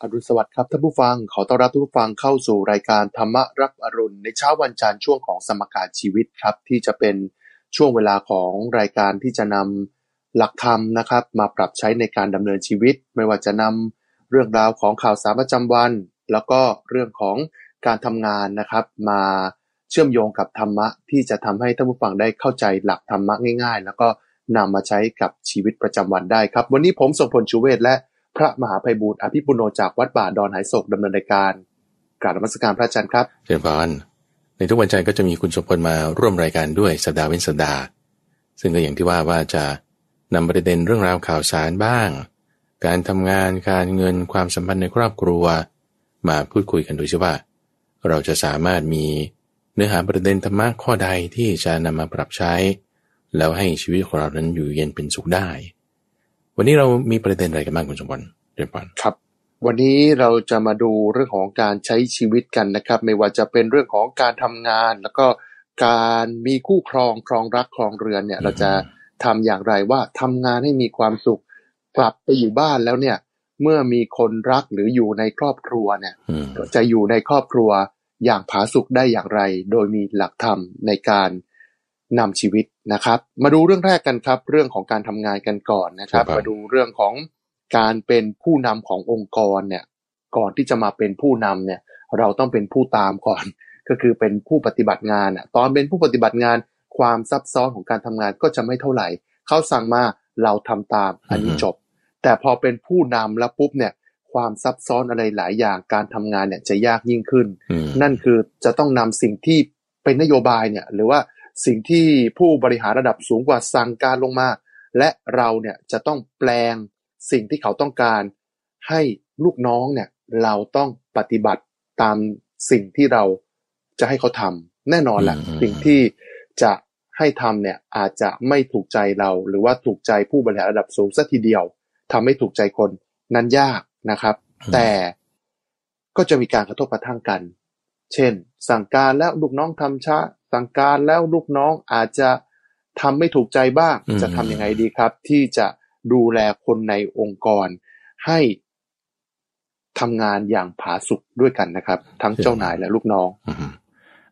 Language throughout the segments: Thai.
อรุณสวัสดิ์ครับท่านผู้ฟัง ขอต้อนรับทุกผู้ฟังเข้าสู่รายการธรรมรับอรุณในเช้าวันจันทร์ช่วงของสมการชีวิตครับ ที่จะเป็นช่วงเวลาของรายการที่จะนำหลักธรรมนะครับ มาปรับใช้ในการดำเนินชีวิต ไม่ว่าจะนำเรื่องราวของข่าวสารประจำวัน แล้วก็เรื่องของการทำงานนะครับ มาเชื่อมโยงกับธรรมะที่จะทำให้ท่านผู้ฟังได้เข้าใจหลักธรรมะง่าย ๆ แล้วก็นำมาใช้กับชีวิตประจำวันได้ครับ วันนี้ผมทรงพลชูเวศและ พระมหาภัยบูรอภิปุโนจากวัดป่าดอนหายโศกดำเนินรายการกราบนมัสการพระอาจารย์ครับเชิญพานในทุกวันจันทร์ก็จะมีคุณสมพลมาร่วมรายการด้วยสัปดาห์เว้นสัปดาห์ ซึ่งก็อย่างที่ว่าว่าจะนำประเด็นเรื่องราวข่าวสารบ้าง การทำงานการเงินความสัมพันธ์ในครอบครัว มาพูดคุยกันโดยเฉพาเราจะสามารถมีเนื้อหาประเด็นธรรมะข้อใดที่จะนำมาปรับใช้ แล้วให้ชีวิตของเรานั้นอยู่เย็นเป็นสุขได้ วันนี้เรามีประเด็นอะไรกันบ้างคุณสมบัติเรียนปอนครับ วันนี้เราจะมาดูเรื่องของการใช้ชีวิตกันนะครับ ไม่ว่าจะเป็นเรื่องของการทำงาน แล้วก็การมีคู่ครองครองรักครองเรือนเนี่ย เราจะทำอย่างไรว่าทำงานให้มีความสุข กลับไปอยู่บ้านแล้วเนี่ย เมื่อมีคนรักหรืออยู่ในครอบครัวเนี่ยจะอยู่ในครอบครัวอย่างผาสุกได้อย่างไร โดยมีหลักธรรมในการ นำชีวิตนะครับ มาดูเรื่องแรกกันครับ เรื่องของการทำงานกันก่อนนะครับ มาดูเรื่องของการเป็นผู้นำขององค์กรเนี่ยก่อนที่จะมาเป็นผู้นำเนี่ย เราต้องเป็นผู้ตามก่อน ก็คือเป็นผู้ปฏิบัติงานอะตอนเป็นผู้ปฏิบัติงานความซับซ้อนของการทำงานก็จะไม่เท่าไหร่เขาสั่งมาเราทำตามอันนี้จบ แต่พอเป็นผู้นำแล้วปุ๊บเนี่ยความซับซ้อนอะไรหลายอย่างการทำงานเนี่ยจะยากยิ่งขึ้น นั่นคือจะต้องนำสิ่งที่เป็นนโยบายเนี่ย หรือว่า สิ่งที่ผู้บริหารระดับสูงกว่าสั่งการลงมา และเราเนี่ยจะต้องแปลงสิ่งที่เขาต้องการ ให้ลูกน้องเนี่ยเราต้องปฏิบัติตามสิ่งที่เราจะให้เขาทำแน่นอนแหละสิ่งที่จะให้ทำเนี่ยอาจจะไม่ถูกใจเรา หรือว่าถูกใจผู้บริหารระดับสูงสัทีเดียวทำให้ถูกใจคนนั้นยากนะครับ แต่ก็จะมีการกระทบกระทั่งกัน เช่น สั่งการแล้วลูกน้องทำช้า สั่งการแล้วลูกน้องอาจจะทำไม่ถูกใจบ้าง จะทำยังไงดีครับ ที่จะดูแลคนในองค์กร ให้ทำงานอย่างผาสุกด้วยกันนะครับ ทั้งเจ้านายและลูกน้อง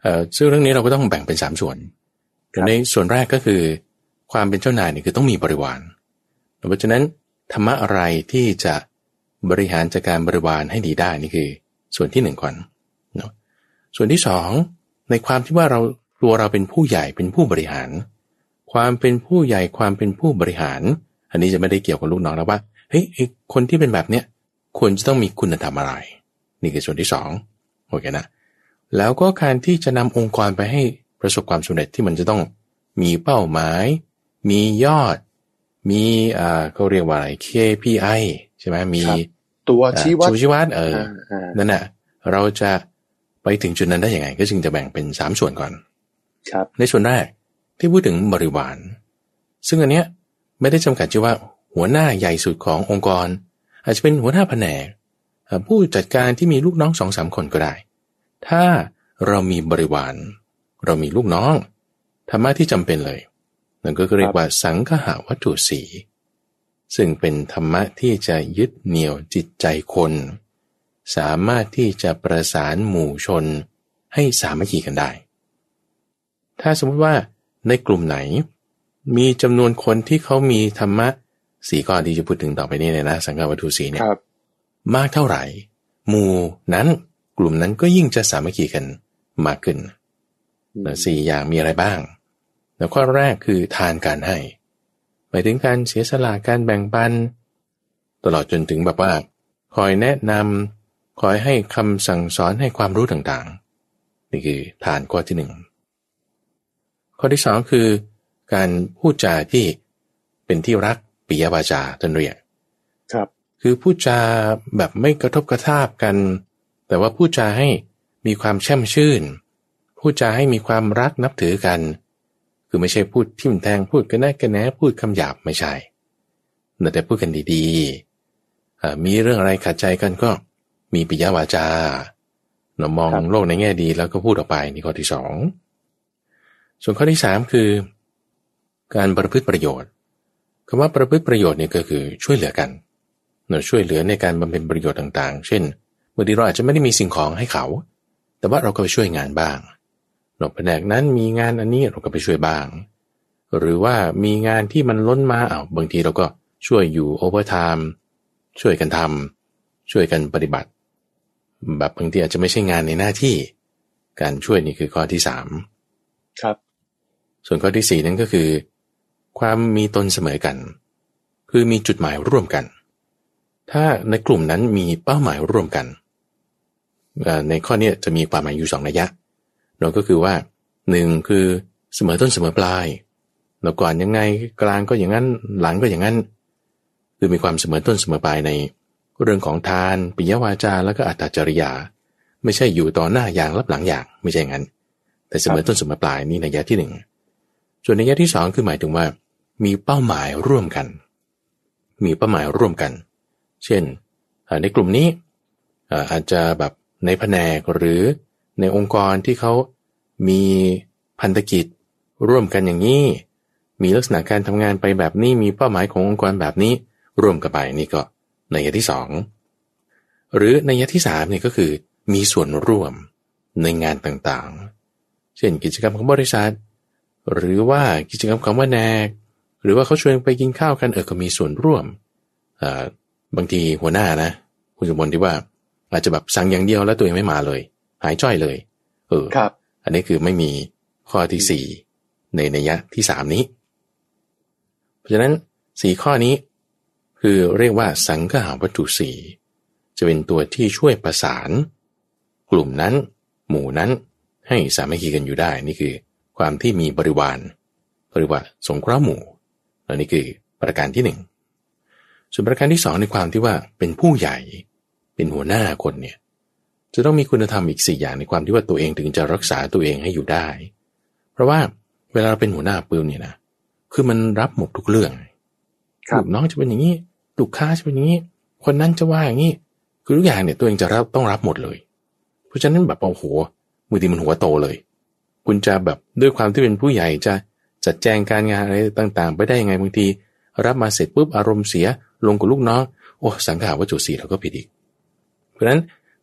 เอ่อซึ่งเรื่องนี้เราก็ต้องแบ่งเป็นสามส่วนในส่วนแรกก็คือ ความเป็นเจ้านายนี่คือต้องมีบริวารเพราะฉะนั้นธรรมะอะไรที่จะบริหารจัดการบริวารให้ดีได้นี่คือ ส่วนที่หนึ่งก่อนเนาะส่วนที่สองในความที่ว่าเรา ตัวเราเป็นผู้ใหญ่เป็นผู้บริหาร ความเป็นผู้ใหญ่ความเป็นผู้บริหาร อันนี้จะไม่ได้เกี่ยวกับลูกน้องแล้วว่าเฮ้ยคนที่เป็นแบบเนี้ยควรจะต้องมีคุณธรรมอะไร นี่คือส่วนที่สองโอเคนะแล้วก็การที่จะนำองค์กรไปให้ประสบความสำเร็จที่มันจะต้องมีเป้าหมาย มียอด มีอ่าเขาเรียกว่าอะไร KPI ใช่ไหมมีตัวชี้วัดชี้วัดเออนั่นแหละเราจะไปถึงจุดนั้นได้ยังไง ก็จึงจะแบ่งเป็นสามส่วนก่อน ครับ ในส่วนแรกที่พูดถึงบริวาร ซึ่งอันเนี้ยไม่ได้จำกัดที่ว่าหัวหน้าใหญ่สุดขององค์กร อาจจะเป็นหัวหน้าแผนกผู้จัดการที่มีลูกน้องสองสามคนก็ได้ ถ้าเรามีบริวาร เรามีลูกน้องธรรมะที่จำเป็นเลย นั่นก็เรียกว่าสังฆะวัตถุสี ซึ่งเป็นธรรมะที่จะยึดเหนี่ยวจิตใจคน สามารถที่จะประสานหมู่ชนให้สามัคคีกันได้ ถ้าสมมติว่าในกลุ่มไหน มีจำนวนคนที่เขามีธรรมะสีก้อนที่จะพูดถึงต่อไปนี้เนี่ยนะสังฆวัตถุสีเนี่ยมากเท่าไหร่ หมู่นั้นกลุ่มนั้นก็ยิ่งจะสามัคคีกันมากขึ้นสี่อย่างมีอะไรบ้าง แล้วข้อแรกคือทานการให้หมายถึงการเสียสละการแบ่งปัน ตลอดจนถึงแบบว่า คอยแนะนำคอยให้คำสั่งสอนให้ความรู้ต่างๆ นี่คือทานข้อที่หนึ่ง ข้อที่สองคือ การพูดจาที่เป็นที่รักปิยวาจาท่านเรียกครับ คือพูดจาแบบไม่กระทบกระทาบกัน แต่ว่าพูดจาให้มีความแช่มชื่น พูดจาให้มีความรักนับถือกัน คือไม่ใช่พูดทิ่มแทงพูดกันแน่กันแน่พูดคำหยาบไม่ใช่แต่พูดกันดีๆ มีเรื่องอะไรขัดใจกันก็มีปิยวาจาเรามองโลกในแง่ดีแล้วก็พูดออกไปนี่ข้อที่สอง ส่วนข้อที่สามคือ การประพฤติประโยชน์คำว่าประพฤติประโยชน์เนี่ยก็คือช่วยเหลือกันเราช่วยเหลือในการบำเพ็ญประโยชน์ต่างๆ เช่นบางทีเราอาจจะไม่ได้มีสิ่งของให้เขา แต่ว่าเราก็ไปช่วยงานบ้างเราแผนกนั้นมีงานอันนี้เราก็ไปช่วยบ้าง หรือว่ามีงานที่มันล้นมาเอ้าบางทีเราก็ช่วยอยู่ overtime ช่วยกันทำช่วยกันปฏิบัติ แบบบางทีอาจจะไม่ใช่งานในหน้าที่ การช่วยนี่คือข้อที่สามครับ ส่วนข้อที่สี่นั่นก็คือ ความมีตนเสมอกัน คือมีจุดหมายร่วมกัน ถ้าในกลุ่มนั้นมีเป้าหมายร่วมกัน ในข้อนี้จะมีความหมายอยู่สองระยยะเราก็คือว่าหนึ่งคือเสมอต้นเสมอปลายเราก่อนยังไงกลางก็อย่างนั้นหลังก็อย่างนั้น คือมีความเสมอต้นเสมอปลายใน เรื่องของทานปิยวาจาแล้วก็อัตจริยา ไม่ใช่อยู่ต่อหน้าอย่างรับหลังอย่างไม่ใช่งั้น แต่เสมอต้นเสมอปลายนี่ในยะที่หนึ่ง ส่วนในยะที่สองคือหมายถึงว่า มีเป้าหมายร่วมกัน มีเป้าหมายร่วมกัน เช่น ในกลุ่มนี้อาจจะแบบในแผนกหรือในองค์กรที่เขามีพันธกิจร่วมกันอย่างนี้ มีลักษณะการทำงานไปแบบนี้ มีเป้าหมายขององค์กรแบบนี้ ร่วมกันไปนี่ก็ในยะที่สองหรือในยะที่สามนี่ก็คือ มีส่วนร่วมในงานต่างๆ เช่นกิจกรรมของบริษัท หรือว่ากิจกรรมของแผนก หรือว่าเขาชวนไปกินข้าวกันเออก็มีส่วนร่วมบางทีหัวหน้านะคุณสมบัติที่ว่าอาจจะแบบสั่งอย่างเดียวแล้วตัวเองไม่มาเลย หายจ้อยเลย เออครับ อันนี้คือไม่มีข้อที่สี่ในนัยยะที่สามนี้ เพราะฉะนั้นสี่ข้อนี้ คือเรียกว่าสังฆาวัตถุสี่จะเป็นตัวที่ช่วยประสาน กลุ่มนั้น หมู่นั้นให้สามัคคีกันอยู่ได้นี่คือ ความที่มีบริวารบริวารสงเคราะห์หมู่อันนี้คือประการที่หนึ่งส่วนประการที่สองในความที่ว่าเป็นผู้ใหญ่เป็นหัวหน้าคนเนี่ยจะต้องมีคุณธรรมอีกสี่อย่างในความที่ว่าตัวเองถึงจะรักษาตัวเองให้อยู่ได้ เพราะว่าเวลาเราเป็นหัวหน้าปืนเนี่ยนะคือมันรับหมดทุกเรื่องลูกน้องจะเป็นอย่างนี้ลูกค้าจะเป็นอย่างนี้ คนนั้นจะว่าอย่างนี้คือทุกอย่างเนี่ยตัวเองจะรับต้องรับหมดเลย เพราะฉะนั้นแบบโอ้โหมือทีมันหัวโตเลย คุณจะแบบด้วยความที่เป็นผู้ใหญ่จะจัดแจงการงานอะไรต่างๆ ไปได้ยังไงบางที รับมาเสร็จปุ๊บอารมณ์เสียลงกับลูกน้องโอ้สังขารวัตถุสีเราก็ผิดอีก เพราะฉะนั้น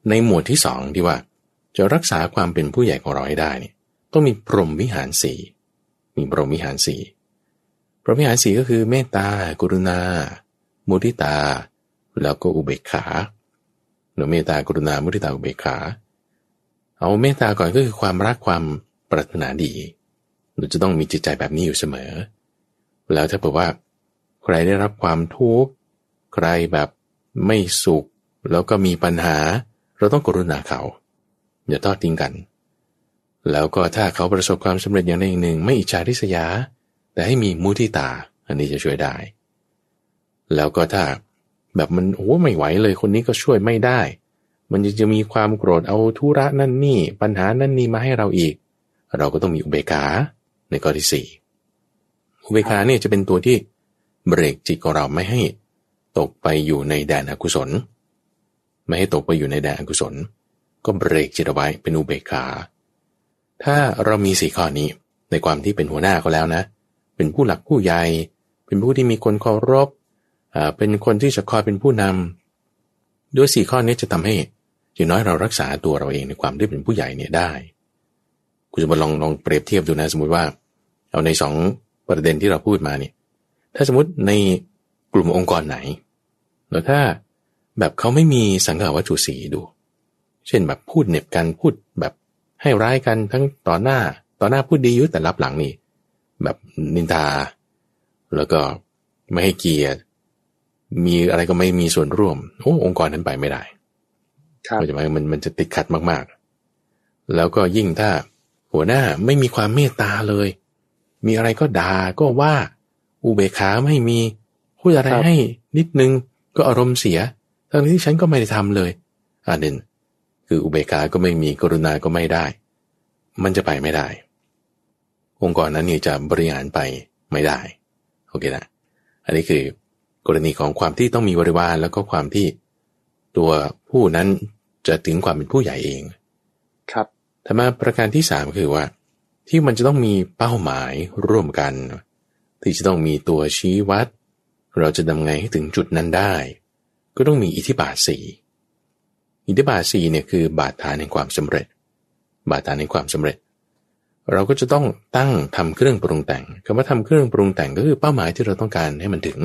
ในหมวดที่สองที่ว่า จะรักษาความเป็นผู้ใหญ่ของเราให้ได้เนี่ยต้องมีพรหมวิหารสีมีพรหมวิหารสีพรหมวิหารสีก็คือเมตตากรุณา มุทิตา แล้วก็อุเบกขาหรือเมตตากรุณามุทิตาอุเบกขา เอาเมตตาก่อนก็คือความรักความ ปรารถนาดี เราจะต้องมีจิตใจแบบนี้อยู่เสมอ แล้วถ้าบอกว่า ใครได้รับความทุกข์ใครแบบไม่สุข แล้วก็มีปัญหา เราต้องกรุณาเขา อย่าทอดทิ้งกัน แล้วก็ถ้าเขาประสบความสำเร็จอย่างใดอย่างหนึ่ง ไม่อิจฉาริษยา แต่ให้มีมุทิตา อันนี้จะช่วยได้ แล้วก็ถ้าแบบมันโอ้ไม่ไหวเลยคนนี้ก็ช่วยไม่ได้ มันจะมีความโกรธเอาธุระนั่นนี่ ปัญหานั่นนี่มาให้เราอีก เราก็ต้องมีอุเบกขาในข้อที่สี่อุเบกขาเนี่ยจะเป็นตัวที่เบรกจิตของเราไม่ให้ตกไปอยู่ในแดนอกุศล ไม่ให้ตกไปอยู่ในแดนอกุศล ก็เบรกจิตไว้เป็นอุเบกขา ถ้าเรามีสี่ข้อนี้ในความที่เป็นหัวหน้าก็แล้วนะ เป็นผู้หลักผู้ใหญ่ เป็นผู้ที่มีคนเคารพเป็นคนที่จะคอยเป็นผู้นำด้วยสี่ข้อนี้จะทำให้อย่างน้อยเรารักษาตัวเราเองในความที่เป็นผู้ใหญ่เนี่ยได้ คุณจะมาลองลองเปรียบเทียบดูนะ สมมติว่า เอาในสองประเด็นที่เราพูดมาเนี่ยถ้าสมมติในกลุ่มองค์กรไหนแล้วถ้าแบบเขาไม่มีสังขาวัตถุสีดู เช่นแบบพูดเน็บกันพูดแบบให้ร้ายกันทั้งต่อหน้าต่อหน้าพูดดีอยู่แต่รับหลังนี่แบบนินทา แล้วก็ไม่ให้เกียรติ มีอะไรก็ไม่มีส่วนร่วมโอ้องค์กรนั้นไปไม่ได้ครับจะหมายมันมันจะติดขัดมากๆ แล้วก็ยิ่งถ้า หัวหน้าไม่มีความเมตตาเลย มีอะไรก็ด่าก็ว่า อุเบกขาไม่มีพูดอะไรให้นิดนึงก็อารมณ์เสีย ทั้งที่ฉันก็ไม่ได้ทำเลยอันหนึ่งคืออุเบกขาก็ไม่มีกรุณาก็ไม่ได้ มันจะไปไม่ได้ องค์กรนั้นนี่จะบริหารไปไม่ได้โอเคนะอันนี้คือกรณีของความที่ต้องมีบริวารแล้วก็ความที่ตัวผู้นั้นจะถึงความเป็นผู้ใหญ่เอง ครับ ธรรมาประการที่สามคือว่า ที่มันจะต้องมีเป้าหมายร่วมกัน ที่จะต้องมีตัวชี้วัด เราจะทำไงให้ถึงจุดนั้นได้ ก็ต้องมีอิทธิบาทสี่อิทธิบาทสี่เนี่ยคือบาทฐานแห่งความสำเร็จ บาทฐานแห่งความสำเร็จ เราก็จะต้องตั้งทำเครื่องปรุงแต่งคำว่าทำเครื่องปรุงแต่งก็คือเป้าหมายที่เราต้องการให้มันถึง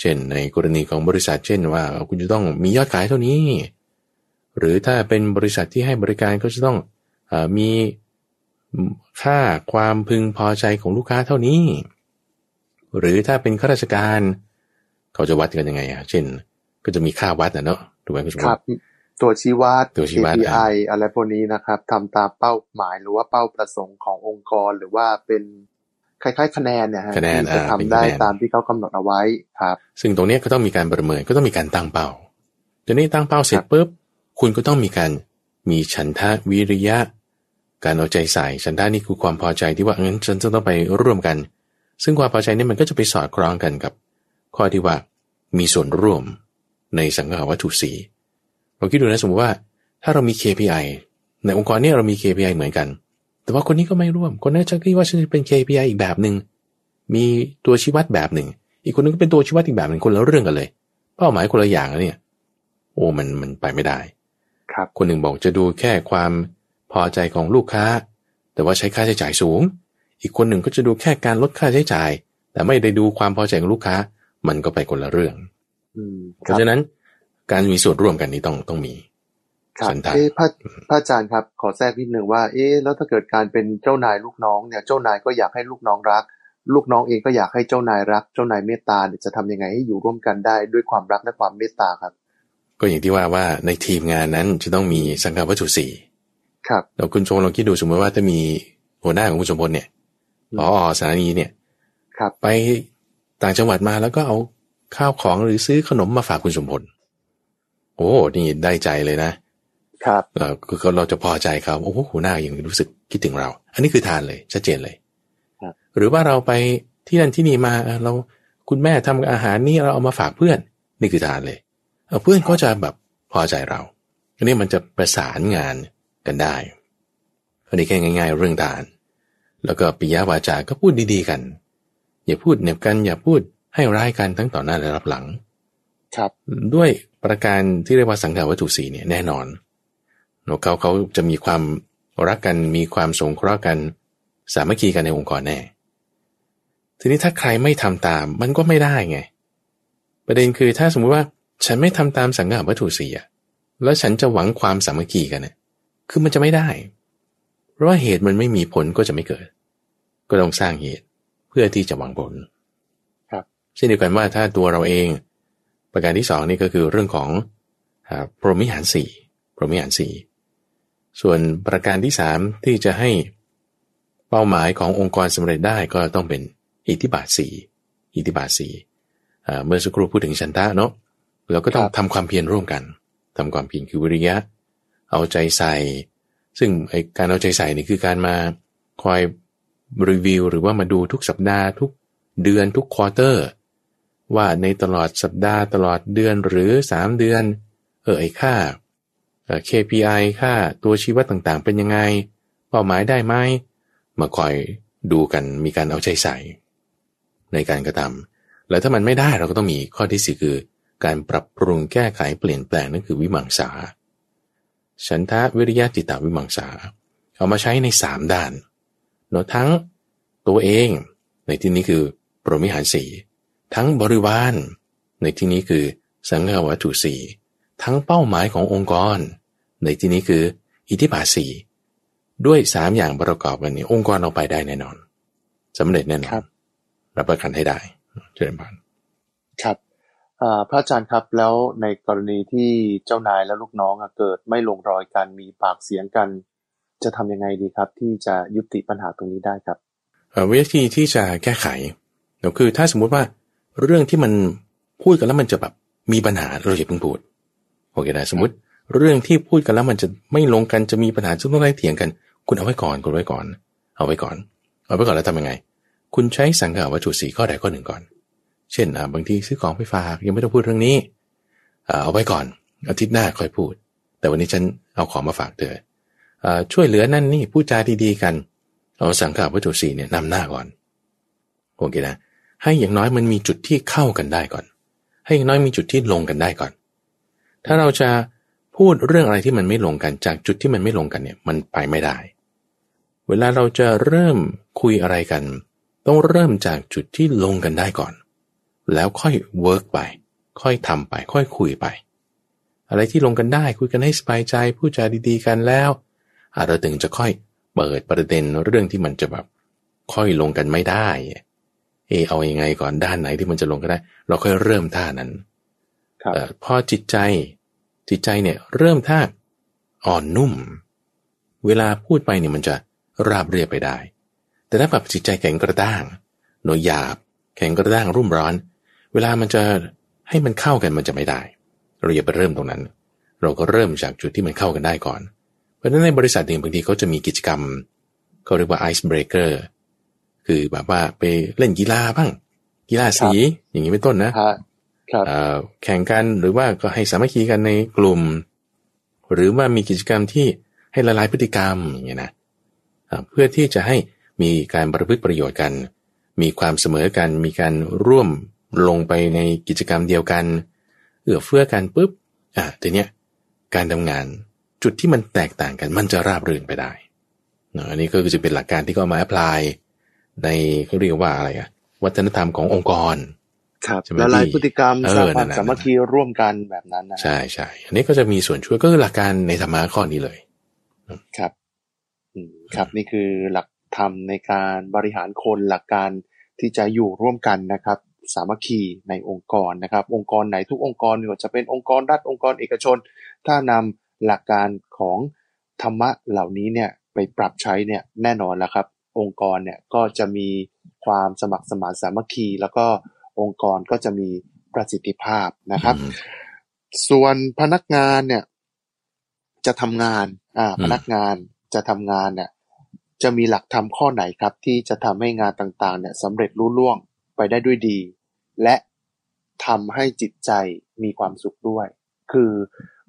เช่นในกรณีของบริษัทเช่นว่า คุณจะต้องมียอดขายเท่านี้ หรือถ้าเป็นบริษัทที่ให้บริการก็จะต้องอมีค่าความพึงพอใจของลูกค้าเท่านี้ หรือถ้าเป็นข้าราชการ เขาจะวัดกันยังไงอะเช่น ก็จะมีค่าวัดนะเนาะถูกไหมคุณสมบัติครับตัวชี้วัดตัวชี้วัด KPI อะไรพวกนี้นะครับทำตามเป้าหมายหรือว่าเป้าประสงค์ขององค์กรหรือว่าเป็นคล้ายๆ คะแนนเนี่ยฮะคะแนนที่จะอ่าทำเป็นได้คะแนนตามที่เขากำหนดเอาไว้ครับ ซึ่งตรงเนี้ยก็ต้องมีการประเมินก็ต้องมีการตั้งเป้าทีนี้ตั้งเป้าเสร็จปุ๊บ คุณก็ต้องมีการมีฉันทะวิริยะ การเอาใจใส่ฉันทะนี่คือความพอใจที่ว่างั้นฉันจะต้องไปร่วมกัน ซึ่งความพอใจนี่มันก็จะไปสอดคล้องกันกับ ข้อที่ว่ามีส่วนร่วมในสังขาวัตถุสีเราคิดดูนะสมมติว่า ถ้าเรามี KPI ในองค์กรนี่เรามี KPI เหมือนกัน แต่ว่าคนนี้ก็ไม่ร่วม คนนั้นจะคิดว่าฉันจะเป็น KPI อีกแบบหนึ่งมีตัวชี้วัดแบบหนึ่ง อีกคนนึงก็เป็นตัวชี้วัดอีกแบบหนึ่งคนละเรื่องกันเลย เป้าหมายคนละอย่างแล้วเนี่ย โอ้มันมันไปไม่ได้ ครับคนหนึ่งบอกจะดูแค่ความพอใจของลูกค้า แต่ว่าใช้ค่าใช้จ่ายสูง อีกคนหนึ่งก็จะดูแค่การลดค่าใช้จ่าย แต่ไม่ได้ดูความพอใจของลูกค้า มันก็ไปคนละเรื่องอืมเพครับราะฉะนั้นการมีส่วนร่วมกันนี้ต้องต้องมีครับฉันทะเอ๊ะพระพระอาจารย์ครับ ขอแทรกนิดนึงว่า เอ๊ะแล้วถ้าเกิดการเป็นเจ้านายลูกน้องเนี่ยเจ้านายก็อยากให้ลูกน้องรัก ลูกน้องเองก็อยากให้เจ้านายรัก เจ้านายเมตตาเนี่ยจะทำยังไงให้อยู่ร่วมกันได้ด้วยความรักและความเมตตาครับ ก็อย่างที่ว่าว่าในทีมงานนั้นจะต้องมีสังกัดวัตถุสี่ครับเราคุณชงลองคิดดูสมมติว่าถ้ามีหัวหน้าของคุณสมพลเนี่ยอืมพอสถานีเนี่ย ครับ ไปต่างจังหวัดมาแล้วก็เอาข้าวของหรือซื้อขนมมาฝากคุณสมพลโอ้นี่ได้ใจเลยนะ ครับเออคือเราจะพอใจเขาโอ้โหหัวหน้ายังรู้สึกคิดถึงเรา อันนี้คือทานเลยชัดเจนเลยครับหรือว่าเราไปที่นั่นที่นี่มาเออเราคุณแม่ทำอาหารนี่เราเอามาฝากเพื่อน นี่คือทานเลย เออเพื่อนก็จะแบบพอใจเราอันนี้มันจะประสานงานกันได้อันนี้แค่ง่าย ๆ เรื่องทาน แล้วก็ปิยาวาจาก็พูดดีๆกัน อย่าพูดเหน็บกันอย่าพูดให้ร้ายกันทั้งต่อหน้าและรับหลัง ครับ ด้วยประการที่เรียกว่าสังขาวัตถุสีเนี่ยแน่นอนเนอะเขาเขาจะมีความรักกันมีความสงเคราะห์กัน สามัคคีกันในองค์กรแน่ ทีนี้ถ้าใครไม่ทำตาม มันก็ไม่ได้ไง ประเด็นคือถ้าสมมุติว่า ฉันไม่ทำตามสังขาวัตถุสีอะแล้วฉันจะหวังความสามัคคีกันเนี่ยคือมันจะไม่ได้ เพราะว่าเหตุมันไม่มีผลก็จะไม่เกิด ก็ต้องสร้างเหตุเพื่อที่จะหวังผล ครับเช่นเดียวกันว่าถ้าตัวเราเอง ประการที่สองนี่ก็คือเรื่องของอาพรหมิหารสี่พรหมิหารสี่ส่วนประการที่สามที่จะให้เป้าหมายขององค์กรสำเร็จได้ก็ต้องเป็นอิทธิบาทสี่อิทธิบาทสี่อ่าเมื่อสักครู่พูดถึงชันทะเนาะ เราก็ต้องครับทำความเพียรร่วมกันทำความเพียรคือวิริยะ เอาใจใส่ ซึ่งไอการเอาใจใส่นี่คือการมาคอยรีวิว หรือว่ามาดูทุกสัปดาห์ทุกเดือนทุกควอเตอร์ ว่าในตลอดสัปดาห์ตลอดเดือนหรือ 3 เดือน เออไอค่าเอ่อ KPI ค่าตัวชี้วัดต่างๆ เป็นยังไง เป้าหมายได้ไหมมาคอยดูกันมีการเอาใจใส่ ในการกระทำแล้วถ้ามันไม่ได้เราก็ต้องมีข้อที่สี่คือ การปรับปรุงแก้ไขเปลี่ยนแปลงนั่นคือวิมังสา ฉันทะวิริยะจิตตวิมังสา เอามาใช้ในสามด้านเนอะทั้งตัวเอง ในที่นี้คือปรมิหารสีทั้งบริวารในที่นี้คือสังฆวัตถุสีทั้งเป้าหมายขององค์กร ในที่นี้คือ อิทธิบาทสีด้วยสามอย่างประกอบกันนี้องค์กรเอาไปได้แน่นอนสำเร็จแน่นอครันบรับประกันให้ได้เจริญพรครับอ่า พระอาจารย์ครับ แล้วในกรณีที่เจ้านายและลูกน้องอะเกิดไม่ลงรอยกันมีปากเสียงกัน จะทำยังไงดีครับ ที่จะยุติปัญหาตรงนี้ได้ครับอ่อวิธีที่จะแก้ไขก็คือถ้าสมมุติว่าเรื่องที่มันพูดกันแล้วมันจะแบบมีปัญหาเราอย่าเพิ่งพูดโอเคนะสมมติเรื่องที่พูดกันแล้วมันจะไม่ลงกันจะมีปัญหาจะต้องได้เถียงกัน คุณเอาไว้ก่อนคุณเอาไว้ก่อน เอาไว้ก่อน เอาไว้ก่อนแล้วทำยังไง คุณใช้สังกัดวัตถุสีข้อใดข้อหนึ่งก่อน เช่นบางทีซื้อของไปฝากยังไม่ต้องพูดเรื่องนี้ เอาไว้ก่อน อาทิตย์หน้าค่อยพูด แต่วันนี้ฉันเอาของมาฝากเธออช่วยเหลือนั่นนี่พูดจาดีๆกัน เอาสังกัดวัตถุสีเนี่ยนำหน้าก่อนโอเคนะให้อย่างน้อยมันมีจุดที่เข้ากันได้ก่อน ให้อย่างน้อยมีจุดที่ลงกันได้ก่อน ถ้าเราจะพูดเรื่องอะไรที่มันไม่ลงกันจากจุดที่มันไม่ลงกันเนี่ยมันไปไม่ได้ เวลาเราจะเริ่มคุยอะไรกัน ต้องเริ่มจากจุดที่ลงกันได้ก่อน แล้วค่อยเวิร์กไป ค่อยทำไป ค่อยคุยไป อะไรที่ลงกันได้คุยกันให้สบายใจพูดจาดีๆกันแล้วอาจจะถึงจะค่อยเปิดประเด็นเรื่องที่มันจะแบบค่อยลงกันไม่ได้เออเอาอยัางไงก่อนด้านไหนที่มันจะลงก็ได้ เราค่อยเริ่มท่านั้นครับเอ่อพอจิตใจจิตใจเนี่ยเริ่มท่าอ่อนนุ่ม เวลาพูดไปเนี่ยมันจะราบเรียบไปได้ แต่ถ้าแบบจิตใจแข็งกระด้าง หน่วยหยาบ แข็งกระด้างรุ่มร้อน เวลามันจะให้มันเข้ากันมันจะไม่ได้ เราอย่าไปเริ่มตรงนั้น เราก็เริ่มจากจุดที่มันเข้ากันได้ก่อน เพราะฉะนั้นในบริษัทเองบางทีเขาจะมีกิจกรรมเขาเรียกว่า ice breaker คือแบบว่าไปเล่นกีฬาบ้าง กีฬาสีอย่างนี้เป็นต้นนะฮะครับเอ่อแข่งกันหรือว่าก็ให้สามัคคีกันในกลุ่ม หรือว่ามีกิจกรรมที่ให้ละลายพฤติกรรมอย่างเงี้ยนะอ่าเพื่อที่จะให้มีการประพฤติประโยชน์กัน มีความเสมอกัน มีการร่วม ลงไปในกิจกรรมเดียวกัน เอื้อเฟื้อกันปุ๊บอะทีเนี้ยการทำงานจุดที่มันแตกต่างกันมันจะราบรื่นไปได้เนอะอันนี้ก็คือจะเป็นหลักการที่ก็เอามาแอพพลายในเขาเรียกว่าอะไรอะวัฒนธรรมขององค์กรครับใช่ไหมละลายพี่พฤติกรรมเออสร้างความนั่นๆสามัคคีร่วมกันแบบนั้นนะใช่ใช่อันนี้ก็จะมีส่วนช่วยก็คือหลักการในธรรมะข้อนี้เลย ครับอืมครับนี่คือหลักธรรมในการบริหารคนหลักการที่จะอยู่ร่วมกันนะครับ สามัคคีในองค์กรนะครับ องค์กรไหนทุกองค์กรไม่ว่าจะเป็นองค์กรรัฐองค์กรเอกชน ถ้านำหลักการของธรรมะเหล่านี้เนี่ยไปปรับใช้เนี่ยแน่นอนแล้วครับ องค์กรเนี่ยก็จะมีความสมัครสมานสามัคคี แล้วก็องค์กรก็จะมีประสิทธิภาพนะครับอืมส่วนพนักงานเนี่ยจะทำงานอ่าอืมพนักงานจะทำงานเนี่ยจะมีหลักธรรมข้อไหนครับ ที่จะทำให้งานต่างๆ เนี่ยสำเร็จรุ่ล่วงไปได้ด้วยดี และทำให้จิตใจมีความสุขด้วย คือ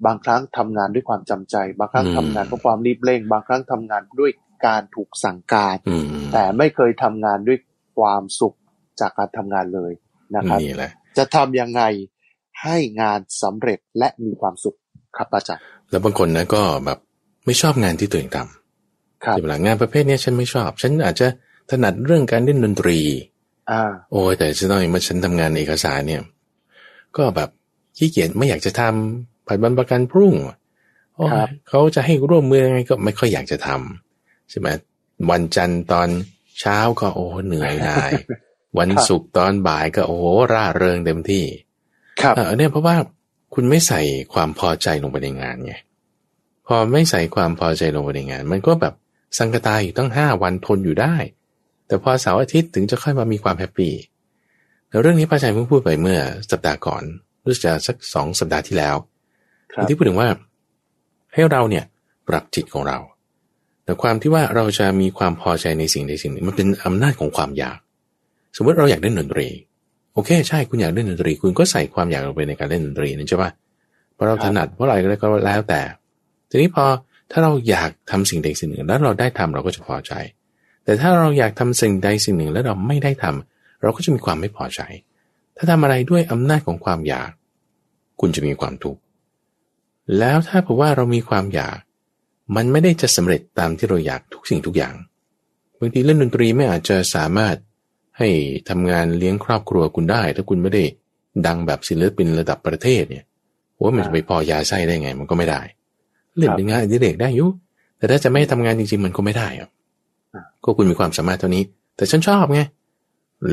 บางครั้งทำงานด้วยความจำใจ บางครั้งอืมทำงานเพราะความรีบเร่ง บางครั้งทำงานด้วยการถูกสั่งการอืมแต่ไม่เคยทำงานด้วยความสุขจากการทำงานเลยนะครับนี่แหละจะทำยังไงให้งานสำเร็จและมีความสุขครับอาจารย์แล้วบางคนนะก็แบบไม่ชอบงานที่ตัวเองทำครับใช่ไหมล่ะงานประเภทเนี้ยฉันไม่ชอบ ฉันอาจจะถนัดเรื่องการเล่นดนตรีอ่า โอ้ยแต่ฉันต้องมาฉันทำงานเอกสารเนี่ย ก็แบบขี้เกียจไม่อยากจะทำผัดบันประกันพรุ่งโอ้ยครับเขาจะให้ร่วมมือยังไงก็ไม่ค่อยอยากจะทำใช่ไหมวันจันทร์ตอนเช้าก็โอ้เหนื่อยหน่าย วันศุกร์ตอนบ่ายก็โอ้โหร่าเริงเต็มที่ ครับเออเนี่ยเพราะว่าคุณไม่ใส่ความพอใจลงไปในงานไงพอไม่ใส่ความพอใจลงไปในงาน มันก็แบบสังกตายอยู่ตั้งห้าวันทนอยู่ได้ แต่พอเสาร์อาทิตย์ถึงจะค่อยมามีความแฮปปี้แล้วเรื่องนี้พระอาจารย์เพิ่งพูดไปเมื่อสัปดาห์ก่อนรู้สึกจะสักสองสัปดาห์ที่แล้วครับที่พูดถึงว่า ให้เราเนี่ยปรับจิตของเรา แต่ความที่ว่าเราจะมีความพอใจในสิ่งใดสิ่งหนึ่งมันเป็นอำนาจของความอยาก สมมติเราอยากเล่นดนตรี โอเค ใช่คุณอยากเล่นดนตรี คุณก็ใส่ความอยากลงไปในการเล่นดนตรีนั่นใช่ปะเพราะเราครับถนัดเพราะอะไรก็แล้วแต่ ทีนี้พอถ้าเราอยากทำสิ่งใดสิ่งหนึ่งแล้วเราได้ทำเราก็จะพอใจ แต่ถ้าเราอยากทำสิ่งใดสิ่งหนึ่งแล้วเราไม่ได้ทำเราก็จะมีความไม่พอใจ ถ้าทำอะไรด้วยอำนาจของความอยาก คุณจะมีความทุกข์แล้วถ้าเผมว่าเรามีความอยาก มันไม่ได้จะสำเร็จตามที่เราอยากทุกสิ่งทุกอย่างบางทีเล่นดนตรีไม่อาจจะสามารถให้ทำงานเลี้ยงครอบครัวคุณได้ ถ้าคุณไม่ได้ดังแบบศิลปินระดับประเทศเนี่ยโอ้ยมันจะไปพอยาไส้ได้ไง มันก็ไม่ได้ เล่นเป็นงานอดิเรกได้อยุแต่ถ้าจะไม่ให้ทำงานจริงๆมันก็ไม่ได้อะ ก็คุณมีความสามารถเท่านี้ แต่ฉันชอบไง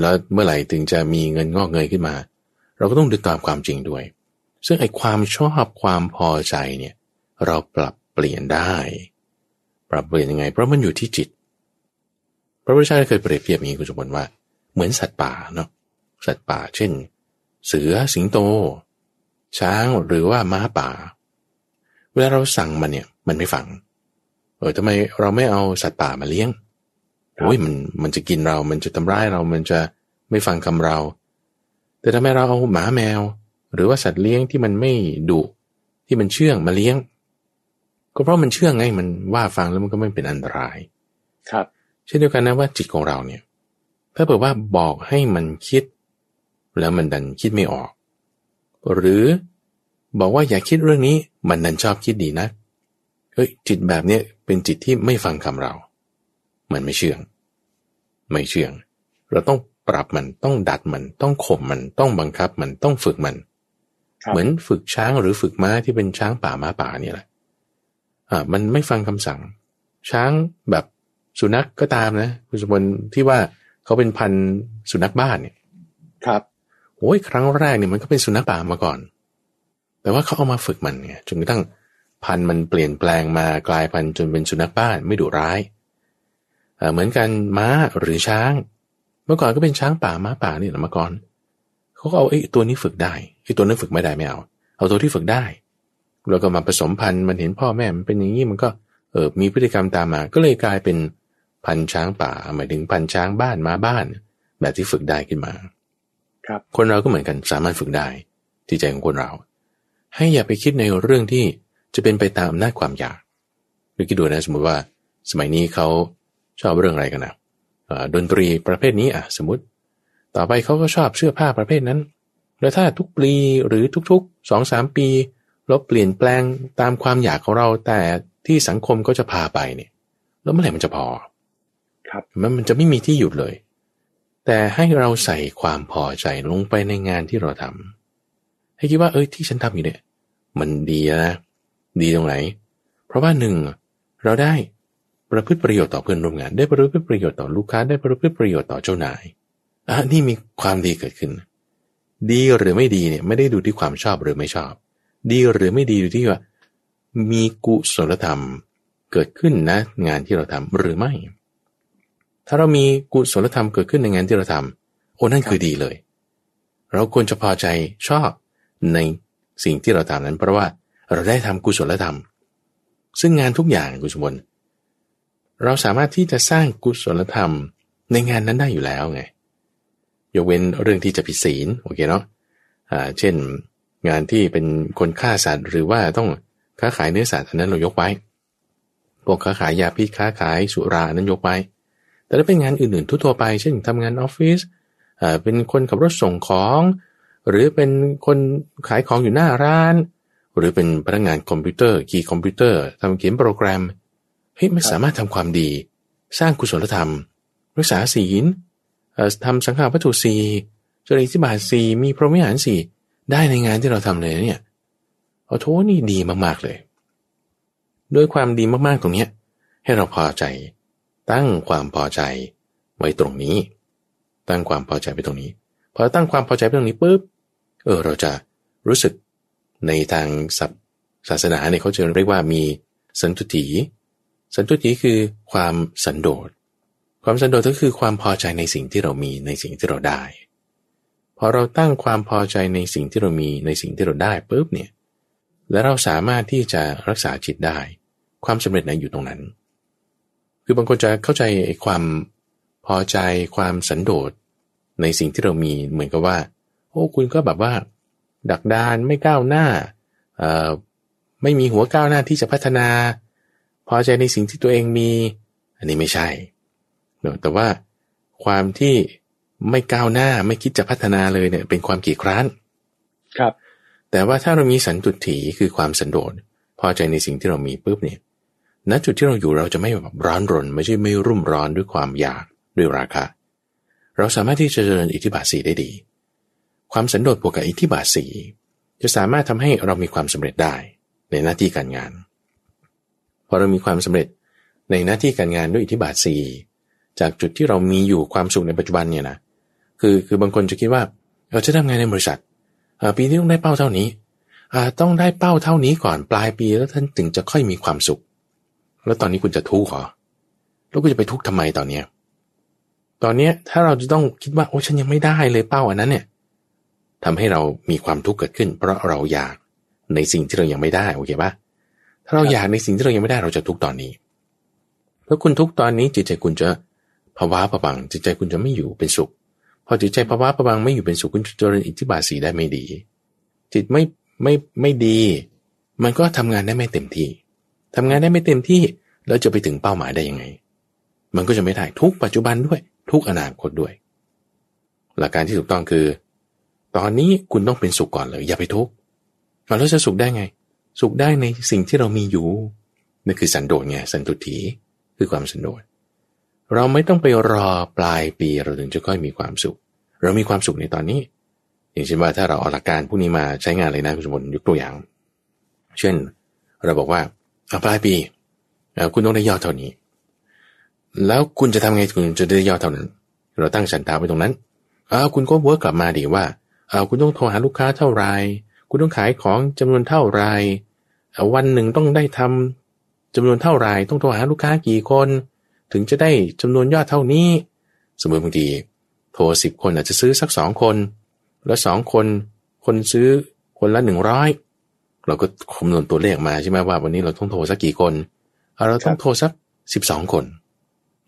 แล้วเมื่อไหร่ถึงจะมีเงินงอกเงยขึ้นมา เราก็ต้องดูตามความจริงด้วย ซึ่งไอ้ความชอบความพอใจเนี่ย เราปรับเปลี่ยนได้ ปรับเปลี่ยนยังไง เพราะมันอยู่ที่จิต พระพุทธเจ้าเคยเปรียบเทียบอย่างนี้คุณสมบัติว่า เหมือนสัตว์ป่าเนาะ สัตว์ป่า เช่น เสือ สิงโต ช้าง หรือว่าม้าป่า เวลาเราสั่งมันเนี่ย มันไม่ฟัง เออทำไมเราไม่เอาสัตว์ป่ามาเลี้ยง โอ้ยมันมันจะกินเรา มันจะทำร้ายเรา มันจะไม่ฟังคำเรา แต่ทำไมเราเอาหมาแมว หรือว่าสัตว์เลี้ยงที่มันไม่ดุที่มันเชื่องมาเลี้ยง ก็เพราะมันเชื่องไงมันว่าฟังแล้วมันก็ไม่เป็นอันตราย ครับ เช่นเดียวกันนะว่าจิตของเราเนี่ย ถ้าเผื่อว่าบอกให้มันคิด แล้วมันดันคิดไม่ออก หรือบอกว่าอย่าคิดเรื่องนี้มันนันชอบคิดดีนะเฮ้ยจิตแบบเนี้ยเป็นจิตที่ไม่ฟังคำเรา มันไม่เชื่อง ไม่เชื่อง เราต้องปรับมันต้องดัดมันต้องข่มมันต้องบังคับมันต้องฝึกมัน เหมือนฝึกช้างหรือฝึกม้าที่เป็นช้างป่าม้าป่าเนี่ยแหละอ่ามันไม่ฟังคำสั่ง ช้างแบบสุนัขกก็ตามนะคุณสมบัติที่ว่าเขาเป็นพันสุนัขบ้านเนี่ย ครับโอ้ยครั้งแรกเนี่ยมันก็เป็นสุนัขป่ามาก่อน แต่ว่าเขาเอามาฝึกมันเนี่ยจนกระทั่งพันมันเปลี่ยนแปลงมากลายพันธุ์จนเป็นสุนัขบ้านไม่ดุร้าย เหมือนกันม้าหรือช้าง เมื่อก่อนก็เป็นช้างป่าม้าป่านี่แหละมาก่อนเขาก็เอาไอ้ตัวนี้ฝึกได้ไอ้ตัวนั้นฝึกไม่ได้ไม่เอาเอาตัวที่ฝึกได้แล้วก็มาผสมพันธุ์มันเห็นพ่อแม่มันเป็นอย่างนี้มันก็เออมีพฤติกรรมตามมา ก็เลยกลายเป็นพันช้างป่าหมายถึงพันช้างบ้านมาบ้าน แบบที่ฝึกได้ขึ้นมา ครับ คนเราก็เหมือนกันสามารถฝึกได้ ที่ใจของคนเรา ให้อย่าไปคิดในเรื่องที่จะเป็นไปตามอำนาจความอยากดูคิดดูนะสมมติว่า สมัยนี้เขา ชอบเรื่องอะไรกันนะดนตรีประเภทนี้อะสมมติ ต่อไปเขาก็ชอบเสื้อผ้าประเภทนั้น แล้วถ้าทุกปีหรือทุกๆสองสามปี เราเปลี่ยนแปลงตามความอยากของเราแต่ที่สังคมก็จะพาไปเนี่ย แล้วเมื่อไหร่มันจะพอ ครับมันมันจะไม่มีที่หยุดเลย แต่ให้เราใส่ความพอใจลงไปในงานที่เราทำให้คิดว่าเอ้ยที่ฉันทำอยู่เนี่ยมันดีนะดีตรงไหน เพราะว่าหนึ่งเราได้ ประพฤติประโยชน์ต่อเพื่อนร่วมงาน ได้ประพฤติประโยชน์ต่อลูกค้า ได้ประพฤติประโยชน์ต่อเจ้านายอะนี่มีความดีเกิดขึ้น ดีหรือไม่ดีเนี่ยไม่ได้ดูที่ความชอบหรือไม่ชอบ ดีหรือไม่ดีอยู่ที่ว่า มีกุศลธรรมเกิดขึ้นนะ งานที่เราทำหรือไม่ ถ้าเรามีกุศลธรรมเกิดขึ้นในงานที่เราทำโอ้นั่นคือดีเลย เราควรจะพอใจชอบในสิ่งที่เราทำนั้น เพราะว่าเราได้ทำกุศลธรรม ซึ่งงานทุกอย่างกุศล เราสามารถที่จะสร้างกุศลธรรมในงานนั้นได้อยู่แล้วไงยกเว้นเรื่องที่จะผิดศีลโอเคเนาะอ่าเช่น งานที่เป็นคนฆ่าสัตว์ หรือว่าต้องค้าขายเนื้อสัตว์อันนั้นเรายกไว้พวกค้าขายยาพิษค้าขายสุรานั้นยกไว้แต่ถ้าเป็นงานอื่นๆทั่วไป เช่นทำงานออฟฟิศอ่าเป็นคนขับรถส่งของ หรือเป็นคนขายของอยู่หน้าร้าน หรือเป็นพนักงานคอมพิวเตอร์ key คอมพิวเตอร์ทำเขียนโปรแกรม เฮ้ยไม่สามารถทำความดี สร้างกุศลธรรม รักษาศีลทำสังคหวัตถุสี่ อิทธิบาทสี่ มีพรหมวิหารสี่ได้ในงานที่เราทำเลยเนี่ยโอ้โหนี่ดีมากๆเลย ด้วยความดีมากๆตรงนี้ให้เราพอใจ ตั้งความพอใจไว้ตรงนี้ ตั้งความพอใจไปตรงนี้พอตั้งความพอใจไปตรงนี้ปุ๊บเออเราจะรู้สึกในทางศาสนาเนี่ยเขาจะเรียกว่ามีสันตุถี สันตุถีคือความสันโดษ ความสันโดษก็คือความพอใจในสิ่งที่เรามีในสิ่งที่เราได้ พอเราตั้งความพอใจในสิ่งที่เรามีในสิ่งที่เราได้ปุ๊บเนี่ย แล้วเราสามารถที่จะรักษาจิตได้ ความสำเร็จนั้นอยู่ตรงนั้น คือบางคนจะเข้าใจความพอใจความสันโดษในสิ่งที่เรามีเหมือนกับว่า โอ้คุณก็แบบว่า ดักดานไม่ก้าวหน้า ไม่มีหัวก้าวหน้าที่จะพัฒนา พอใจในสิ่งที่ตัวเองมี อันนี้ไม่ใช่แต่ว่าความที่ไม่ก้าวหน้าไม่คิดจะพัฒนาเลยเนี่ย เป็นความกี่ครั้นครับ แต่ว่าถ้าเรามีสันตุถีคือความสันโดษพอใจในสิ่งที่เรามีปุ๊บเนี่ยณจุดที่เราอยู่เราจะไม่แบบร้อนรน ไม่ใช่ไม่รุ่มร้อนด้วยความอยากด้วยราคะ เราสามารถที่จะเจริญอิทธิบาทสีได้ดี ความสันโดษบวกกับอิทธิบาทสีจะสามารถทำให้เรามีความสำเร็จได้ในหน้าที่การงานพ อเรามีความสำเร็จในหน้าที่การงานด้วยอิทธิบาทสี่จากจุดที่เรามีอยู่ความสุขในปัจจุบันเนี่ยนะคือคือบางคนจะคิดว่าเราจะทำงานในบริษัทปีนี้ต้องได้เป้าเท่านี้ต้องได้เป้าเท่านี้ก่อนปลายปีแล้วท่านถึงจะค่อยมีความสุข แล้วตอนนี้คุณจะทุกข์หรอแล้วคุณจะไปทุกข์ทำไมตอนเนี้ยตอนเนี้ยถ้าเราจะต้องคิดว่าโอ้ฉันยังไม่ได้เลยเป้าอันนั้นเนี่ยทำให้เรามีความทุกข์เกิดขึ้น เพราะเราอยากในสิ่งที่เรายังไม่ได้โอเคปะ ถ้าเราอยากในสิ่งที่เรายังไม่ได้เราจะทุกข์ตอนนี้ถ้าคุณทุกข์ตอนนี้จิตใจคุณจะภาวะประบัง จิตใจคุณจะไม่อยู่เป็นสุข พอจิตใจภาวะประบังไม่อยู่เป็นสุขคุณจะเจริญอิทธิบาทสีได้ไม่ดี จิตไม่ไม่ไม่ดี มันก็ทำงานได้ไม่เต็มที่ทำงานได้ไม่เต็มที่แล้วจะไปถึงเป้าหมายได้ยังไง มันก็จะไม่ได้ทุกปัจจุบันด้วย ทุกอนาคตด้วย หลักการที่ถูกต้องคือ ตอนนี้คุณต้องเป็นสุขก่อนเลยอย่าไปทุกข์แล้วจะสุขได้ไง สุขได้ในสิ่งที่เรามีอยู่นั่นคือสันโดษไงสันตุถีคือความสันโดษเราไม่ต้องไปรอปลายปีเราถึงจะค่อยมีความสุข เรามีความสุขในตอนนี้ อย่างเช่นว่าถ้าเราเอาหลักการพวกนี้มาใช้งานเลยนะคุณสมบัติยกตัวอย่าง เช่น เราบอกว่าปลายปีคุณต้องได้ยอดเท่านี้ แล้วคุณจะทำไงคุณจะได้ยอดเท่านั้น เราตั้งฉันทาไปตรงนั้นอาคุณก็เวิร์กกลับมาดีว่าอาคุณต้องโทรหาลูกค้าเท่าไร คุณต้องขายของจำนวนเท่าไร วันหนึ่งต้องได้ทำจำนวนเท่าไรต้องโทรหาลูกค้ากี่คน ถึงจะได้จำนวนยอดเท่านี้ สมมติบางทีโทรสิบคนอาจจะซื้อสักสองคน แล้วสองคน คนซื้อคนละหนึ่งร้อยเราก็คำนวณตัวเลขมาใช่ไหมว่า วันนี้เราต้องโทรสักกี่คนเราต้องโทรสักสิบสองคน